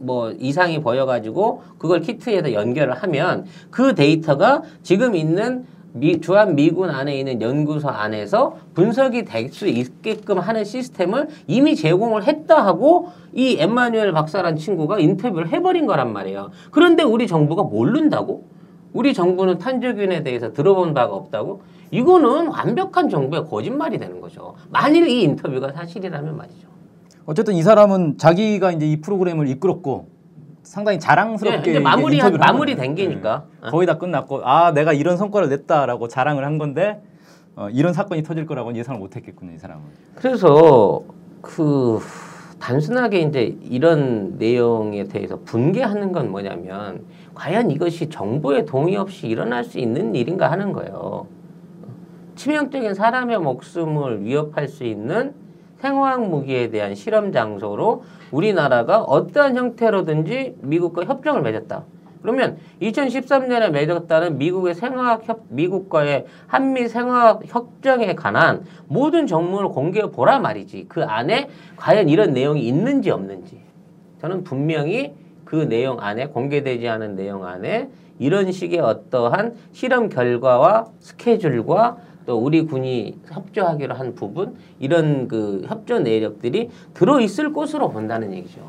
뭐 이상이 보여가지고 그걸 키트에다 연결을 하면 그 데이터가 지금 있는 미, 주한 미군 안에 있는 연구소 안에서 분석이 될 수 있게끔 하는 시스템을 이미 제공을 했다 하고 이 엠마뉴엘 박사란 친구가 인터뷰를 해버린 거란 말이에요. 그런데 우리 정부가 모른다고? 우리 정부는 탄저균에 대해서 들어본 바가 없다고? 이거는 완벽한 정부의 거짓말이 되는 거죠. 만일 이 인터뷰가 사실이라면 말이죠. 어쨌든 이 사람은 자기가 이제 이 프로그램을 이끌었고 상당히 자랑스럽게 이제 마무리 한 마무리. 된 게니까. 네. 거의 다 끝났고 아 내가 이런 성과를 냈다라고 자랑을 한 건데 어, 이런 사건이 터질 거라고는 예상을 못했겠군요 이 사람은. 그래서 그 단순하게 이제 이런 내용에 대해서 분개하는 건 뭐냐면 과연 이것이 정부의 동의 없이 일어날 수 있는 일인가 하는 거예요. 치명적인 사람의 목숨을 위협할 수 있는 생화학 무기에 대한 실험 장소로 우리나라가 어떠한 형태로든지 미국과 협정을 맺었다. 그러면 2013년에 맺었다는 미국의 생화학 협 미국과의 한미 생화학 협정에 관한 모든 정문을 공개해 보라 말이지. 그 안에 과연 이런 내용이 있는지 없는지. 저는 분명히 그 내용 안에 공개되지 않은 내용 안에 이런 식의 어떠한 실험 결과와 스케줄과 또 우리 군이 협조하기로 한 부분 이런 그 협조 내력들이 들어 있을 것으로 본다는 얘기죠.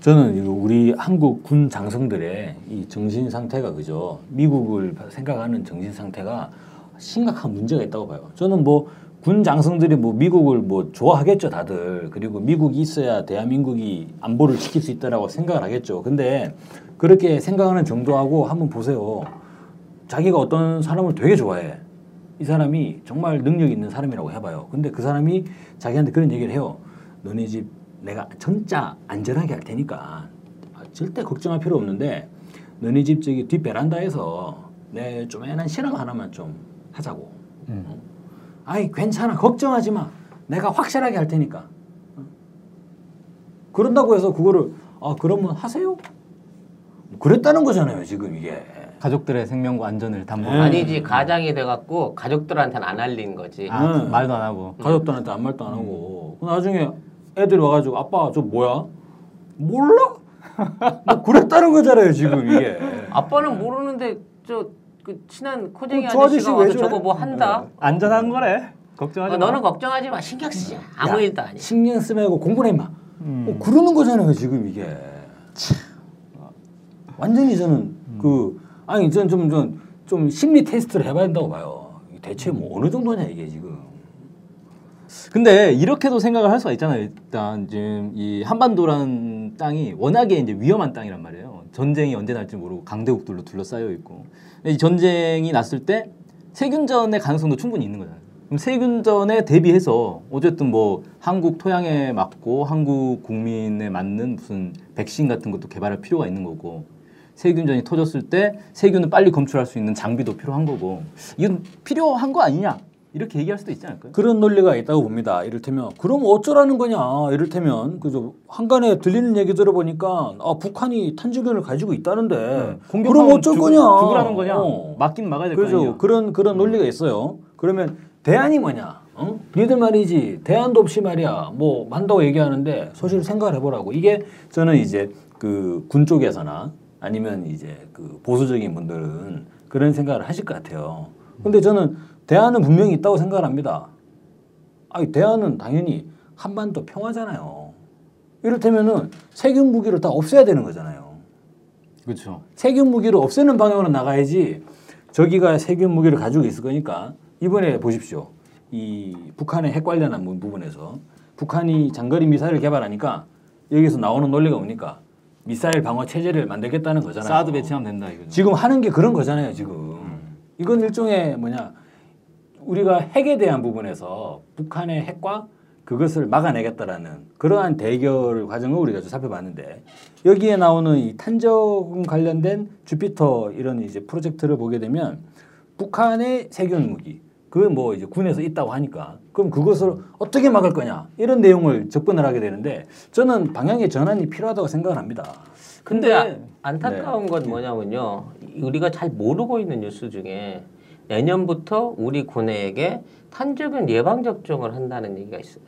저는 우리 한국 군 장성들의 이 정신 상태가 그죠. 미국을 생각하는 정신 상태가 심각한 문제가 있다고 봐요. 저는 뭐 군 장성들이 뭐 미국을 뭐 좋아하겠죠, 다들. 그리고 미국이 있어야 대한민국이 안보를 지킬 수 있다라고 생각을 하겠죠. 근데 그렇게 생각하는 정도하고 한번 보세요. 자기가 어떤 사람을 되게 좋아해. 이 사람이 정말 능력 있는 사람이라고 해봐요. 근데 그 사람이 자기한테 그런 얘기를 해요. 너네 집 내가 진짜 안전하게 할 테니까 아, 절대 걱정할 필요 없는데 너네 집 저기 뒷 베란다에서 내 쪼매난 실험 하나만 좀 하자고. 음. 어? 아이 괜찮아 걱정하지 마. 내가 확실하게 할 테니까. 어? 그런다고 해서 그거를 아 그러면 하세요? 그랬다는 거잖아요 지금 이게. 가족들의 생명과 안전을 담보. 네. 아니지 가장이 돼갖고 가족들한테는 안 알린 거지. 아, 네. 말도 안 하고. 가족들한테 아무 말도 안 하고 그 나중에 애들이 와가지고 아빠 저 뭐야? 몰라? 뭐 그랬다는 거잖아요 지금 이게. 아빠는 모르는데 저 그 친한 코쟁이 어, 저 아저씨 아저씨가 왜 와서? 저거 뭐 한다. 안전한 거래. 걱정하지 어, 마. 너는 걱정하지 마 신경 쓰지 마. 아무 야, 일도 아니야. 신경 쓰지 말고 공부를 해마. 음. 어, 그러는 거잖아요 지금 이게. 완전히 저는 음. 그 아니 전좀좀 좀 심리 테스트를 해봐야 된다고 봐요. 대체 뭐 어느 정도냐 이게 지금. 근데 이렇게도 생각을 할 수가 있잖아요. 일단 지금 이 한반도라는 땅이 워낙에 이제 위험한 땅이란 말이에요. 전쟁이 언제 날지 모르고 강대국들로 둘러싸여 있고. 이 전쟁이 났을 때 세균전의 가능성도 충분히 있는 거잖아요. 그럼 세균전에 대비해서 어쨌든 뭐 한국 토양에 맞고 한국 국민에 맞는 무슨 백신 같은 것도 개발할 필요가 있는 거고 세균전이 터졌을 때 세균을 빨리 검출할 수 있는 장비도 필요한 거고 이건 필요한 거 아니냐 이렇게 얘기할 수도 있지 않을까요? 그런 논리가 있다고 봅니다. 이를테면 그럼 어쩌라는 거냐? 이를테면 그저 한간에 들리는 얘기 들어보니까 아 북한이 탄저균을 가지고 있다는데 네. 그럼 어쩔 죽- 거냐? 죽으라는 거냐? 어. 맞긴 막아야 될거 그죠? 아니야. 그런 그런 논리가 있어요. 그러면 대안이 뭐냐? 어? 니들 말이지 대안도 없이 말이야 뭐 만다고 얘기하는데 사실 생각을 해보라고 이게 저는 이제 그 군 쪽에서나 아니면 이제 그 보수적인 분들은 그런 생각을 하실 것 같아요. 근데 저는 대안은 분명히 있다고 생각을 합니다. 아니 대안은 당연히 한반도 평화잖아요. 이를테면은 세균 무기를 다 없애야 되는 거잖아요. 그렇죠. 세균 무기를 없애는 방향으로 나가야지 저기가 세균 무기를 가지고 있을 거니까 이번에 보십시오. 이 북한의 핵 관련한 부- 부분에서 북한이 장거리 미사일을 개발하니까 여기서 나오는 논리가 뭡니까? 미사일 방어 체제를 만들겠다는 거잖아요. 사드 배치하면 된다 이거죠. 지금 하는 게 그런 거잖아요, 지금. 이건 일종의 뭐냐? 우리가 핵에 대한 부분에서 북한의 핵과 그것을 막아내겠다라는 그러한 대결 과정을 우리가 좀 살펴봤는데 여기에 나오는 이 탄저금 관련된 주피터 이런 이제 프로젝트를 보게 되면 북한의 세균 무기 그뭐 이제 군에서 있다고 하니까 그럼 그것을 어떻게 막을 거냐 이런 내용을 접근을 하게 되는데 저는 방향의 전환이 필요하다고 생각을 합니다. 근데 근데- 아- 안타까운 네. 건 뭐냐면요. 우리가 잘 모르고 있는 뉴스 중에 내년부터 우리 군에게 탄저균 예방 접종을 한다는 얘기가 있어요.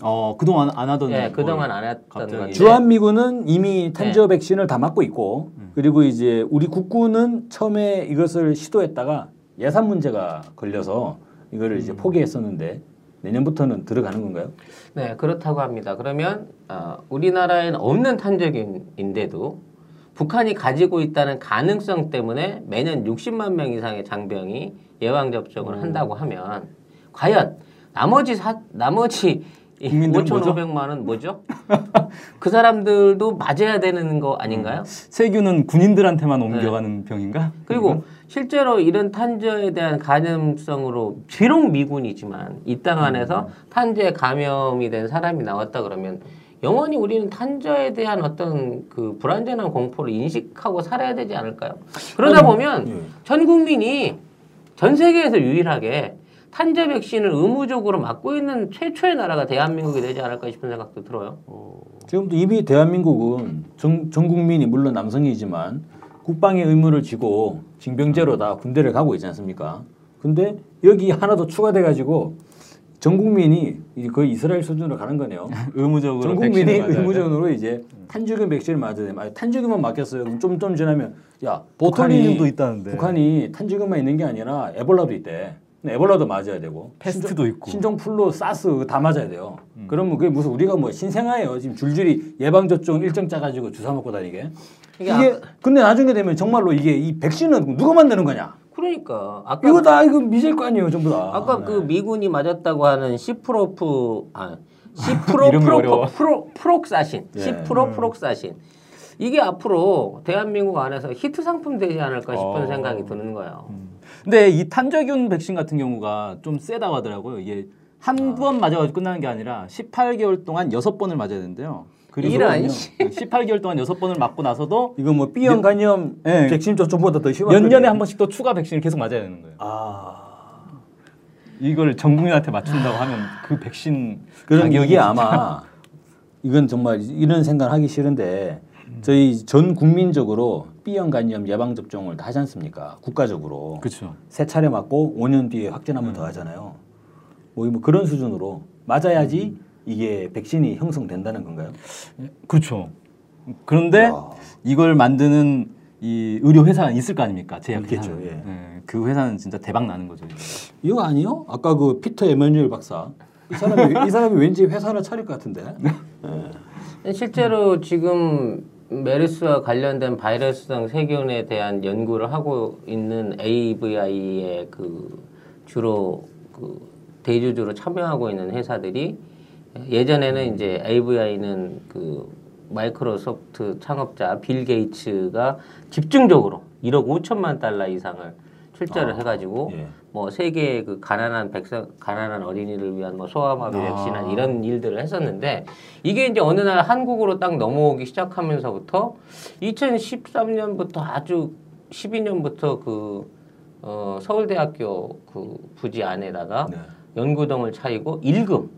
어 그동안 안 하던 예, 걸 그동안 안 했던 갑자기. 건데. 주한 미군은 이미 탄저 백신을 다 맞고 있고 음. 그리고 이제 우리 국군은 처음에 이것을 시도했다가 예산 문제가 걸려서 이거를 이제 포기했었는데 내년부터는 들어가는 건가요? 네, 그렇다고 합니다. 그러면 어, 우리나라에는 없는 탄저균인데도 북한이 가지고 있다는 가능성 때문에 매년 60만 명 이상의 장병이 예방 접종을 한다고 하면 과연 나머지 사, 나머지 이 국민들은 뭐죠? 5,500만은 뭐죠? 그 사람들도 맞아야 되는 거 아닌가요? 세균은 군인들한테만 옮겨가는 병인가? 그리고 실제로 이런 탄저에 대한 감염성으로 비록 미군이지만 이 땅 안에서 탄저에 감염이 된 사람이 나왔다 그러면 영원히 우리는 탄저에 대한 어떤 그 불안전한 공포를 인식하고 살아야 되지 않을까요? 그러다 보면 예. 전 국민이 전 세계에서 유일하게 탄저 백신을 의무적으로 맞고 있는 최초의 나라가 대한민국이 되지 않을까 싶은 생각도 들어요. 지금도 이미 대한민국은 전, 전 국민이 물론 남성이지만 국방의 의무를 지고 징병제로 다 군대를 가고 있지 않습니까? 근데 여기 하나 더 추가돼 가지고 전 국민이 거의 이스라엘 수준으로 가는 거네요. 의무적으로 전 국민이. 의무적으로 이제 탄저균 백신을 맞아야 돼. 아니, 탄저균만 맞겠어요. 그럼 좀좀 지나면 야 보톨리눔도 북한이 있다는데. 북한이 탄저균만 있는 게 아니라 에볼라도 있대. 근데 에볼라도 맞아야 되고 패스트도 있고. 신종플루, 사스 다 맞아야 돼요. 음. 그러면 그게 무슨 우리가 뭐 신생아예요. 지금 줄줄이 예방 접종 일정 짜 가지고 주사 맞고 다니게. 이게 이게 근데 나중에 되면 정말로 이게 이 백신은 누가 만드는 거냐? 그러니까 아까 이거 다 이거 미질 거 아니에요, 전부 다. 아까 네. 그 미군이 맞았다고 하는 시프로프 아 시프로. 프로 프로 프록사신 예. 시프로 프록사신 이게 앞으로 대한민국 안에서 히트 상품 되지 않을까 싶은 어. 생각이 드는 거예요. 근데 이 탄저균 백신 같은 경우가 좀 세다고 하더라고요. 이게 한번 맞아가지고 끝나는 게 아니라 18개월 동안 여섯 번을 맞아야 되는데요. 일 아니지. 18개월 동안 6번을 맞고 나서도 이거 뭐 B형 간염 네. 백신 접종보다 더 심한 몇 거죠? 년에 한 번씩 또 추가 백신을 계속 맞아야 되는 거예요. 아 이걸 전 국민한테 맞춘다고 하면 그 백신 이게 진짜- 아마 이건 정말 이런 생각 하기 싫은데 저희 전 국민적으로 B형 간염 예방 접종을 다 하지 않습니까? 국가적으로 그렇죠. 세 차례 맞고 5년 뒤에 확진 한번더 하잖아요. 뭐, 뭐 그런 수준으로 맞아야지 이게 백신이 형성된다는 건가요? 그렇죠. 그런데 야. 이걸 만드는 이 의료 회사가 있을 거 아닙니까? 제약 있겠죠, 회사는. 예. 예, 그 회사는 진짜 대박 나는 거죠. 이거. 아니요? 아까 그 피터 에마뉴엘 박사 이 사람이 이 사람이 왠지 회사를 차릴 것 같은데. 실제로 지금 메르스와 관련된 바이러스성 세균에 대한 연구를 하고 있는 AVI의 그 주로 그 대주주로 참여하고 있는 회사들이 예전에는 이제 AVI는 그 마이크로소프트 창업자 빌 게이츠가 집중적으로 1억 5천만 달러 이상을 출자를 아, 해가지고 예. 뭐 세계 그 가난한 백성 가난한 어린이를 위한 뭐 소아마비 아. 백신이나 이런 일들을 했었는데 이게 이제 어느 날 한국으로 딱 넘어오기 시작하면서부터 2013년부터 아주 12년부터 그 어, 서울대학교 그 부지 안에다가 네. 연구동을 차리고 1급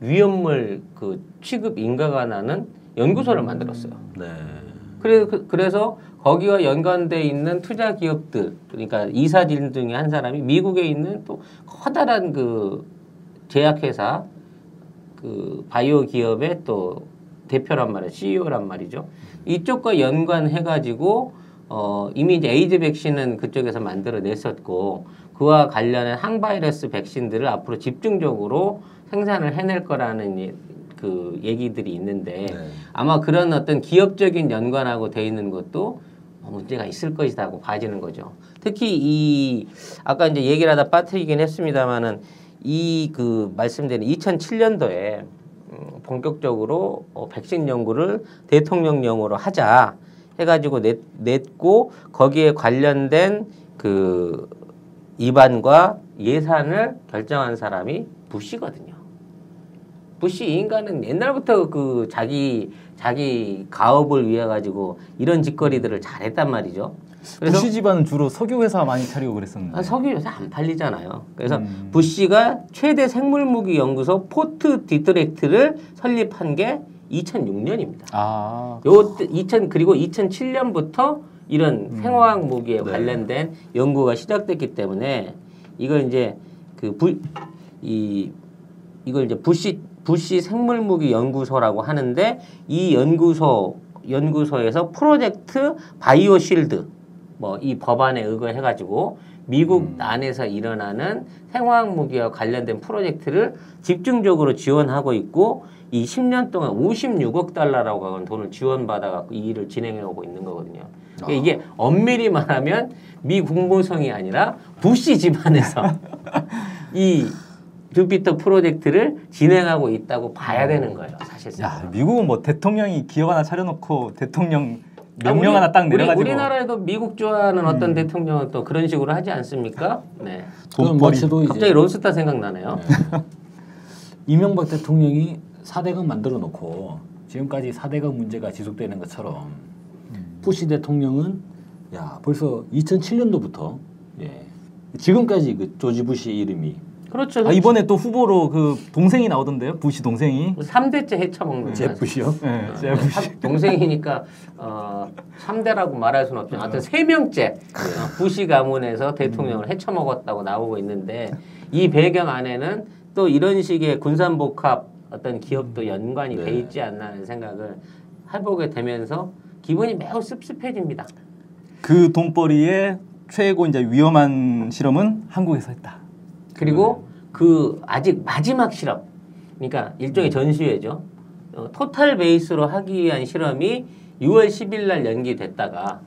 위험물 그 취급 인가가 나는 연구소를 만들었어요. 네. 그래, 그, 그래서 거기와 연관돼 있는 투자 기업들 그러니까 이사진 중에 한 사람이 미국에 있는 또 커다란 그 제약회사 그 바이오 기업의 또 대표란 말이에요 CEO란 말이죠. 이쪽과 연관해 가지고 어 이미 이제 에이즈 백신은 그쪽에서 만들어냈었고 그와 관련한 항바이러스 백신들을 앞으로 집중적으로 생산을 해낼 거라는 이- 그 얘기들이 있는데 네. 아마 그런 어떤 기업적인 연관하고 돼 있는 것도 문제가 있을 것이다고 봐지는 거죠. 특히 이 아까 이제 얘기를 하다 빠뜨리긴 했습니다만은 이 그 말씀드린 2007년도에 음, 본격적으로 어, 백신 연구를 대통령령으로 하자 해가지고 냈, 냈고 거기에 관련된 그 입안과 예산을 결정한 사람이 부시거든요. 부시 이 인간은 옛날부터 그 자기 자기 가업을 위해 가지고 이런 짓거리들을 잘했단 말이죠. 그래서 부시 집안은 주로 석유 회사 많이 차리고 그랬었는데. 아, 석유 요새 안 팔리잖아요. 그래서 음. 부시가 최대 생물무기 연구소 포트 디트릭을 설립한 게 2006년입니다. 아, 요 2000 그리고 2007년부터 이런 생화학 무기에 네. 관련된 연구가 시작됐기 때문에 이걸 이제 그 부 이 이걸 이제 부시 부시 생물무기 연구소라고 하는데 이 연구소 연구소에서 프로젝트 바이오 실드 뭐 이 법안에 의거해 가지고 미국 안에서 일어나는 생화학 무기와 관련된 프로젝트를 집중적으로 지원하고 있고 이 10년 동안 56억 달러라고 하는 돈을 지원받아 갖고 이 일을 진행해 오고 있는 거거든요. 그러니까 이게 엄밀히 말하면 미 국무성이 아니라 부시 집안에서 이 주피터 프로젝트를 진행하고 있다고 봐야 되는 거예요, 사실상. 야 미국은 뭐 대통령이 기업 하나 차려놓고 대통령 아, 명령 우리- 하나 딱 우리- 내려가지고 우리나라에도 미국 좋아하는 어떤 대통령은 또 그런 식으로 하지 않습니까? 네. 그럼 돈벌이. 마치도 갑자기 론스타 생각나네요. 이명박 대통령이 4대강 만들어 놓고 지금까지 4대강 문제가 지속되는 것처럼 부시 대통령은 야 벌써 2007년도부터 예. 지금까지 그 조지 부시 이름이 그렇죠. 아, 이번에 또 후보로 그 동생이 나오던데요 부시 동생이 3대째 헤쳐먹는 제 부시요. 네, 어, 제가 부시 삼- 동생이니까 어, 3대라고 말할 수는 없지만 하여튼 세 명째 어, 부시 가문에서 대통령을 헤쳐먹었다고 나오고 있는데 이 배경 안에는 또 이런 식의 군산복합 어떤 기업도 연관이 네. 돼 있지 않나 하는 생각을 해보게 되면서 기분이 매우 씁씁해집니다. 그 돈벌이의 최고 이제 위험한 실험은 한국에서 했다. 그리고 그 아직 마지막 실험, 그러니까 일종의 전시회죠. 어, 토탈 베이스로 하기 위한 실험이 6월 10일 날 연기됐다가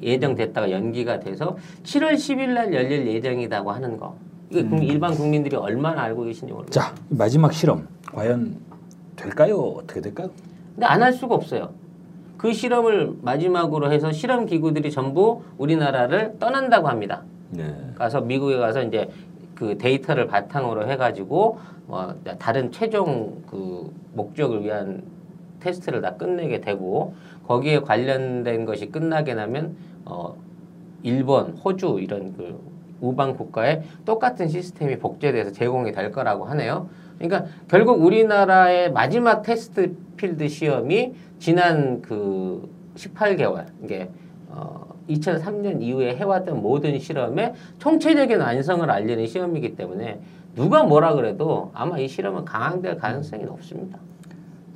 예정됐다가 연기가 돼서 7월 10일 날 열릴 예정이라고 하는 거. 이거 국- 일반 국민들이 얼마나 알고 계신지 모르겠어요. 자 마지막 실험 과연 될까요? 어떻게 될까요? 근데 안 할 수가 없어요. 그 실험을 마지막으로 해서 실험 기구들이 전부 우리나라를 떠난다고 합니다. 네. 가서 미국에 가서 이제 그 데이터를 바탕으로 해가지고 뭐 다른 최종 그 목적을 위한 테스트를 다 끝내게 되고 거기에 관련된 것이 끝나게 나면 어 일본, 호주 이런 그 우방 국가에 똑같은 시스템이 복제돼서 제공이 될 거라고 하네요. 그러니까 결국 우리나라의 마지막 테스트 필드 시험이 지난 그 18개월 이게 어 2003년 이후에 해왔던 모든 실험의 총체적인 완성을 알리는 시험이기 때문에 누가 뭐라 그래도 아마 이 실험은 강행될 가능성이 높습니다.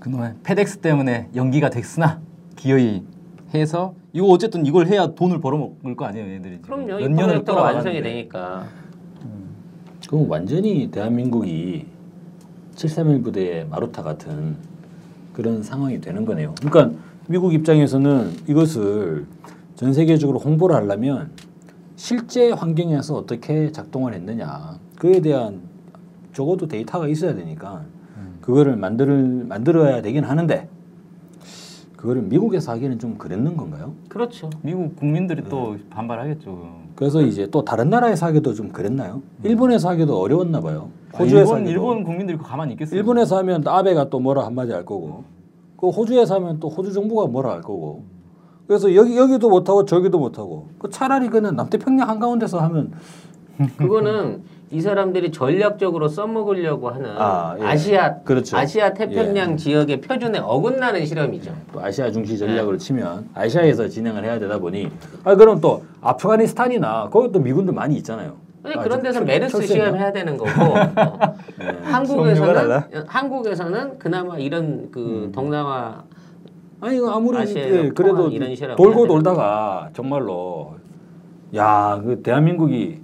그놈의 페덱스 때문에 연기가 됐으나 기어이 해서 이거 어쨌든 이걸 해야 돈을 벌어먹을 거 아니에요 얘들이. 그럼요. 몇이 년을 프로젝트가 완성이. 되니까. 그럼 완전히 대한민국이 731 부대의 마루타 같은 그런 상황이 되는 거네요. 그러니까 미국 입장에서는 이것을 전 세계적으로 홍보를 하려면 실제 환경에서 어떻게 작동을 했느냐 그에 대한 적어도 데이터가 있어야 되니까 그거를 만들 만들어야 되긴 하는데 그거를 미국에서 하기는 좀 그랬는 건가요? 그렇죠. 미국 국민들이 네. 또 반발하겠죠. 그래서 이제 또 다른 나라에서 하기도 좀 그랬나요? 일본에서 하기도 어려웠나 봐요. 아, 호주에서 일본 하기도. 일본 국민들이 그거 가만히 있겠어요? 일본에서 하면 또 아베가 또 뭐라 한마디 할 거고 그 호주에서 하면 또 호주 정부가 뭐라 할 거고 그래서 여기 여기도 못하고 저기도 못하고 그 차라리 그는 남태평양 한가운데서 하면 그거는 이 사람들이 전략적으로 써먹으려고 하는 아, 예. 아, 시아 그렇죠. 아시아 태평양 지역의 표준에 어긋나는 실험이죠. 또 아시아 중시 전략으로 치면 아시아에서 진행을 해야 되다 보니 아 그럼 또 아프가니스탄이나 거기 또 미군들 많이 있잖아요. 아니, 아, 그런 데서 철- 메르스 철새인가? 시험 해야 되는 거고 어. 네. 한국에서는 달라? 한국에서는 그나마 이런 그 동남아 아니 이거 아무리 예, 그래도 돌고 돌다가 정말로 야 그 대한민국이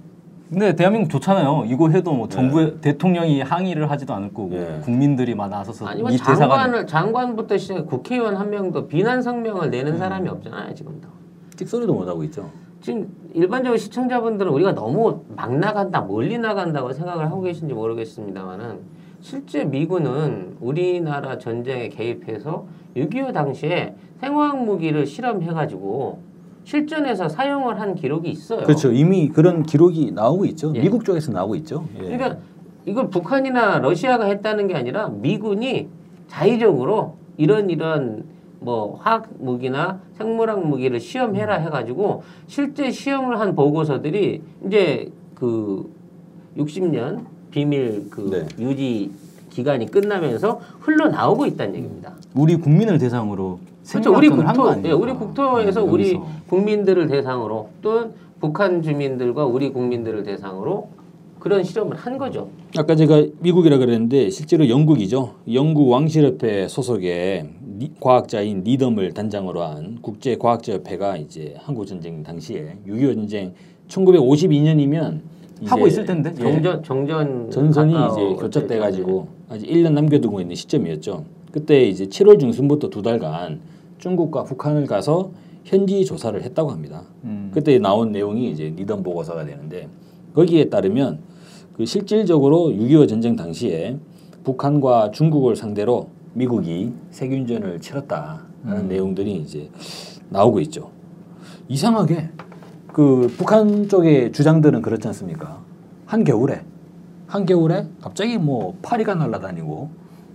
근데 대한민국 좋잖아요. 이거 해도 뭐 네. 정부의 대통령이 항의를 하지도 않을 거고 예. 국민들이 막 나서서 아니면 이 대사관 장관을 장관부터 시작해 국회의원 한 명도 비난 성명을 음. 내는 사람이 없잖아요 지금도. 찍소리도 못 하고 있죠. 지금 일반적으로 시청자분들은 우리가 너무 막 나간다, 멀리 나간다고 생각을 하고 계신지 모르겠습니다만은 실제 미군은 우리나라 전쟁에 개입해서 6.25 당시에 생화학 무기를 실험해가지고 실전에서 사용을 한 기록이 있어요. 그렇죠. 이미 그런 기록이 나오고 있죠. 예. 미국 쪽에서 나오고 있죠. 예. 그러니까 이걸 북한이나 러시아가 했다는 게 아니라 미군이 자의적으로 이런 이런 뭐 화학 무기나 생물학 무기를 시험해라 해가지고 실제 시험을 한 보고서들이 이제 그 60년 비밀 그 네. 유지 기간이 끝나면서 흘러나오고 있다는 얘기입니다. 우리 국민을 대상으로 그렇죠. 우리 국토? 예, 우리 국토에서 우리 여기서. 국민들을 대상으로 또 북한 주민들과 우리 국민들을 대상으로 그런 실험을 한 거죠. 아까 제가 미국이라 그랬는데 실제로 영국이죠. 영국 왕실협회 소속의 니- 과학자인 니덤을 단장으로 한 국제 과학자 협회가 이제 한국 전쟁 당시에 6.25 전쟁 1952년이면 하고 있을 텐데 예. 정전 정전 전선이 이제 교착돼 가지고 아직 1년 남겨두고 있는 시점이었죠. 그때 이제 7월 중순부터 두 달간 중국과 북한을 가서 현지 조사를 했다고 합니다. 음. 그때 나온 내용이 이제 니던 보고서가 되는데 거기에 따르면 그 실질적으로 6.25 전쟁 당시에 북한과 중국을 상대로 미국이 세균전을 치렀다라는 내용들이 이제 나오고 있죠. 이상하게 그 북한 쪽의 주장들은 그렇지 않습니까? 한 겨울에 한 겨울에 갑자기 뭐 파리가 날아다니고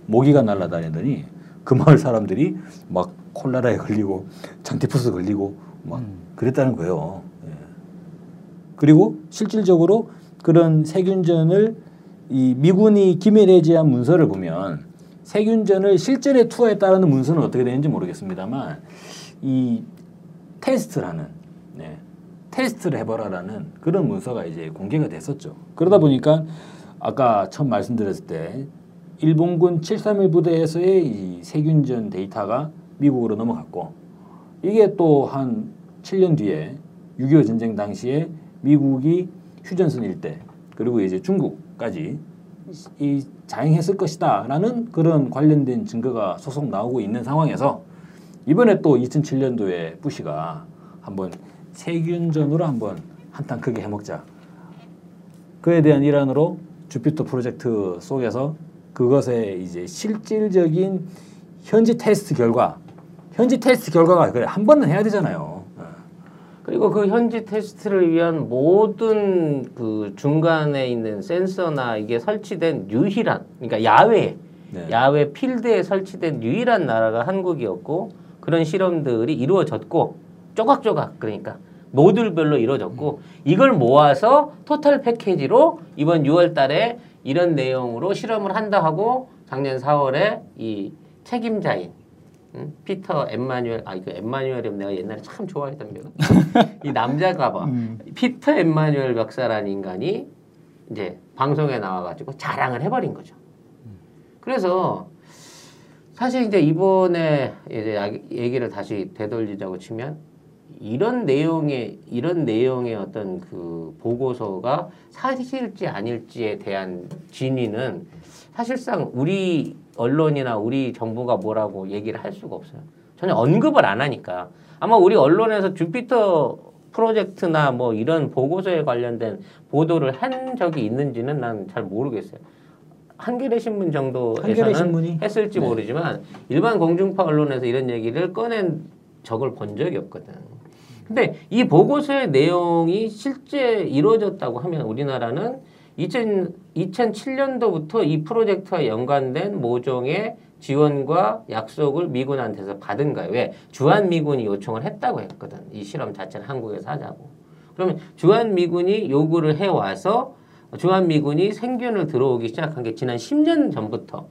모기가 날아다니더니 그 마을 사람들이 막 콜라라에 걸리고 장티푸스 걸리고 막 그랬다는 거예요. 예. 그리고 실질적으로 그런 세균전을 이 미군이 기밀해제한 문서를 보면 세균전을 실전에 투하했다는 문서는 어떻게 되는지 모르겠습니다만 이 테스트라는 네, 테스트를 해보라라는 그런 문서가 이제 공개가 됐었죠. 그러다 보니까 아까 처음 말씀드렸을 때 일본군 731 부대에서의 이 세균전 데이터가 미국으로 넘어갔고 이게 또 한 7년 뒤에 6.25 전쟁 당시에 미국이 휴전선 일대 그리고 이제 중국까지 이 자행했을 것이다라는 그런 관련된 증거가 소속 나오고 있는 상황에서 이번에 또 2007년도에 부시가 한번 세균전으로 한번 한탕 크게 해먹자. 그에 대한 일환으로 주피터 프로젝트 속에서 그것의 이제 실질적인 현지 테스트 결과, 현지 테스트 결과가 그래 한 번은 해야 되잖아요. 그리고 그 현지 테스트를 위한 모든 그 중간에 있는 센서나 이게 설치된 유일한 그러니까 야외 네. 야외 필드에 설치된 유일한 나라가 한국이었고 그런 실험들이 이루어졌고 조각조각 그러니까 모듈별로 이루어졌고 이걸 모아서 토탈 패키지로 이번 6월 달에 이런 내용으로 실험을 한다 하고 작년 4월에 이 책임자인 음? 피터 엠마뉴엘 아 이거 엠마뉴엘이 내가 옛날에 참 좋아했던 배우 이 남자가 봐 피터 엠마뉴엘 박사라는 인간이 이제 방송에 나와가지고 자랑을 해버린 거죠. 그래서 사실 이제 이번에 이제 야- 얘기를 다시 되돌리자고 치면 이런 내용의 이런 내용의 어떤 그 보고서가 사실일지 아닐지에 대한 진위는 사실상 우리 언론이나 우리 정부가 뭐라고 얘기를 할 수가 없어요. 전혀 언급을 안 하니까 아마 우리 언론에서 주피터 프로젝트나 뭐 이런 보고서에 관련된 보도를 한 적이 있는지는 난 잘 모르겠어요. 한겨레 신문 정도에서는 했을지 네. 모르지만 일반 공중파 언론에서 이런 얘기를 꺼낸 적을 본 적이 없거든. 근데 이 보고서의 내용이 실제 이루어졌다고 하면 우리나라는 2000, 2007년도부터 이 프로젝트와 연관된 모종의 지원과 약속을 미군한테서 받은 거예요. 왜? 주한 미군이 요청을 했다고 했거든. 이 실험 자체는 한국에서 하자고. 그러면 주한 미군이 요구를 해와서 주한 미군이 생균을 들어오기 시작한 게 지난 10년 전부터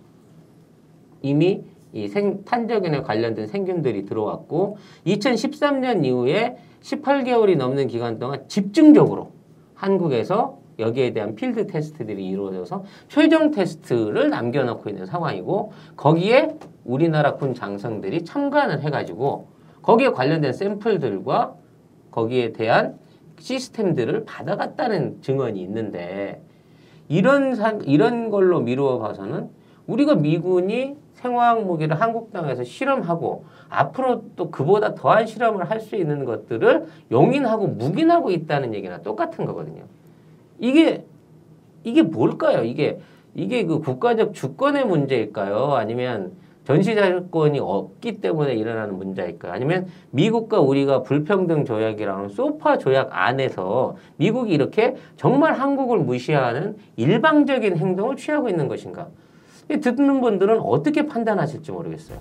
이미 이 생, 탄저균에 관련된 생균들이 들어왔고 2013년 이후에 18개월이 넘는 기간 동안 집중적으로 한국에서 여기에 대한 필드 테스트들이 이루어져서 최종 테스트를 남겨놓고 있는 상황이고 거기에 우리나라 군 장성들이 참관을 해가지고 거기에 관련된 샘플들과 거기에 대한 시스템들을 받아갔다는 증언이 있는데 이런 상, 이런 걸로 미루어 봐서는 우리가 미군이 생화학 무기를 한국 땅에서 실험하고 앞으로 또 그보다 더한 실험을 할 수 있는 것들을 용인하고 묵인하고 있다는 얘기나 똑같은 거거든요. 이게 이게 뭘까요? 이게 이게 그 국가적 주권의 문제일까요? 아니면 전시자권이 없기 때문에 일어나는 문제일까요? 아니면 미국과 우리가 불평등 조약이라는 소파 조약 안에서 미국이 이렇게 정말 한국을 무시하는 일방적인 행동을 취하고 있는 것인가? 이 듣는 분들은 어떻게 판단하실지 모르겠어요.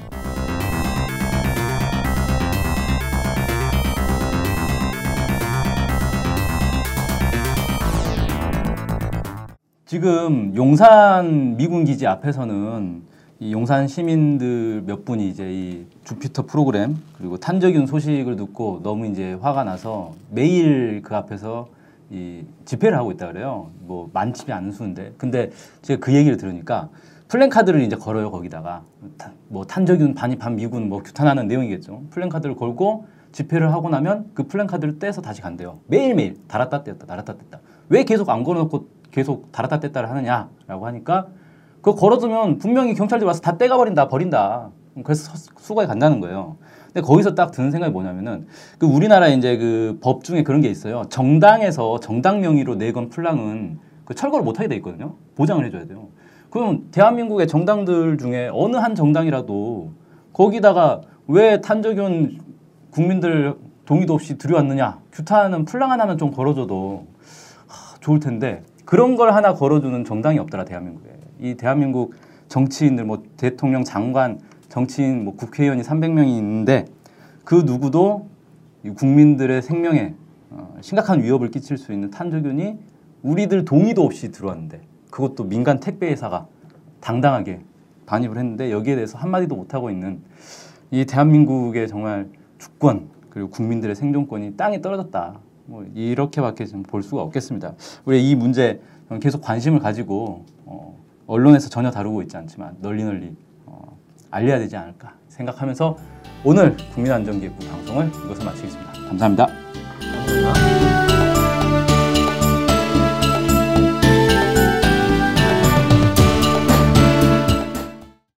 지금 용산 미군 기지 앞에서는 이 용산 시민들 몇 분이 이제 이 주피터 프로그램 그리고 탄저균 소식을 듣고 너무 이제 화가 나서 매일 그 앞에서 이 집회를 하고 있다 그래요. 뭐 많지 않은 수인데. 근데 제가 그 얘기를 들으니까 플랜카드를 이제 걸어요 거기다가 타- 뭐 탄저균 반이 반 미군 뭐 규탄하는 내용이겠죠. 플랜카드를 걸고 집회를 하고 나면 그 플랜카드를 떼서 다시 간대요. 매일매일 달았다 뗐다 달았다 뗐다. 왜 계속 안 걸어놓고 계속 달았다 뗐다를 하느냐라고 하니까 그거 걸어두면 분명히 경찰들이 와서 다 떼가버린다 버린다. 그래서 서- 수거해 간다는 거예요. 근데 거기서 딱 드는 생각이 뭐냐면은 그 우리나라 이제 그 법 중에 그런 게 있어요. 정당에서 정당 명의로 내건 플랑은 그 철거를 못하게 돼 있거든요. 보장을 해줘야 돼요. 그럼 대한민국의 정당들 중에 어느 한 정당이라도 거기다가 왜 탄저균 국민들 동의도 없이 들여왔느냐? 규탄하는 플랑 하나만 좀 걸어줘도 하, 좋을 텐데 그런 걸 하나 걸어주는 정당이 없더라 대한민국에. 이 대한민국 정치인들 뭐 대통령 장관 정치인 뭐 국회의원이 300명이 있는데 그 누구도 이 국민들의 생명에 어, 심각한 위협을 끼칠 수 있는 탄저균이 우리들 동의도 없이 들어왔는데 그것도 민간 택배 회사가 당당하게 반입을 했는데 여기에 대해서 한마디도 못하고 있는 이 대한민국의 정말 주권 그리고 국민들의 생존권이 땅에 떨어졌다. 뭐 이렇게밖에 좀 볼 수가 없겠습니다. 우리 이 문제 계속 관심을 가지고 어, 언론에서 전혀 다루고 있지 않지만 널리 널리 어, 알려야 되지 않을까 생각하면서 오늘 국민안전기획부 방송을 이것을 마치겠습니다. 감사합니다. 감사합니다.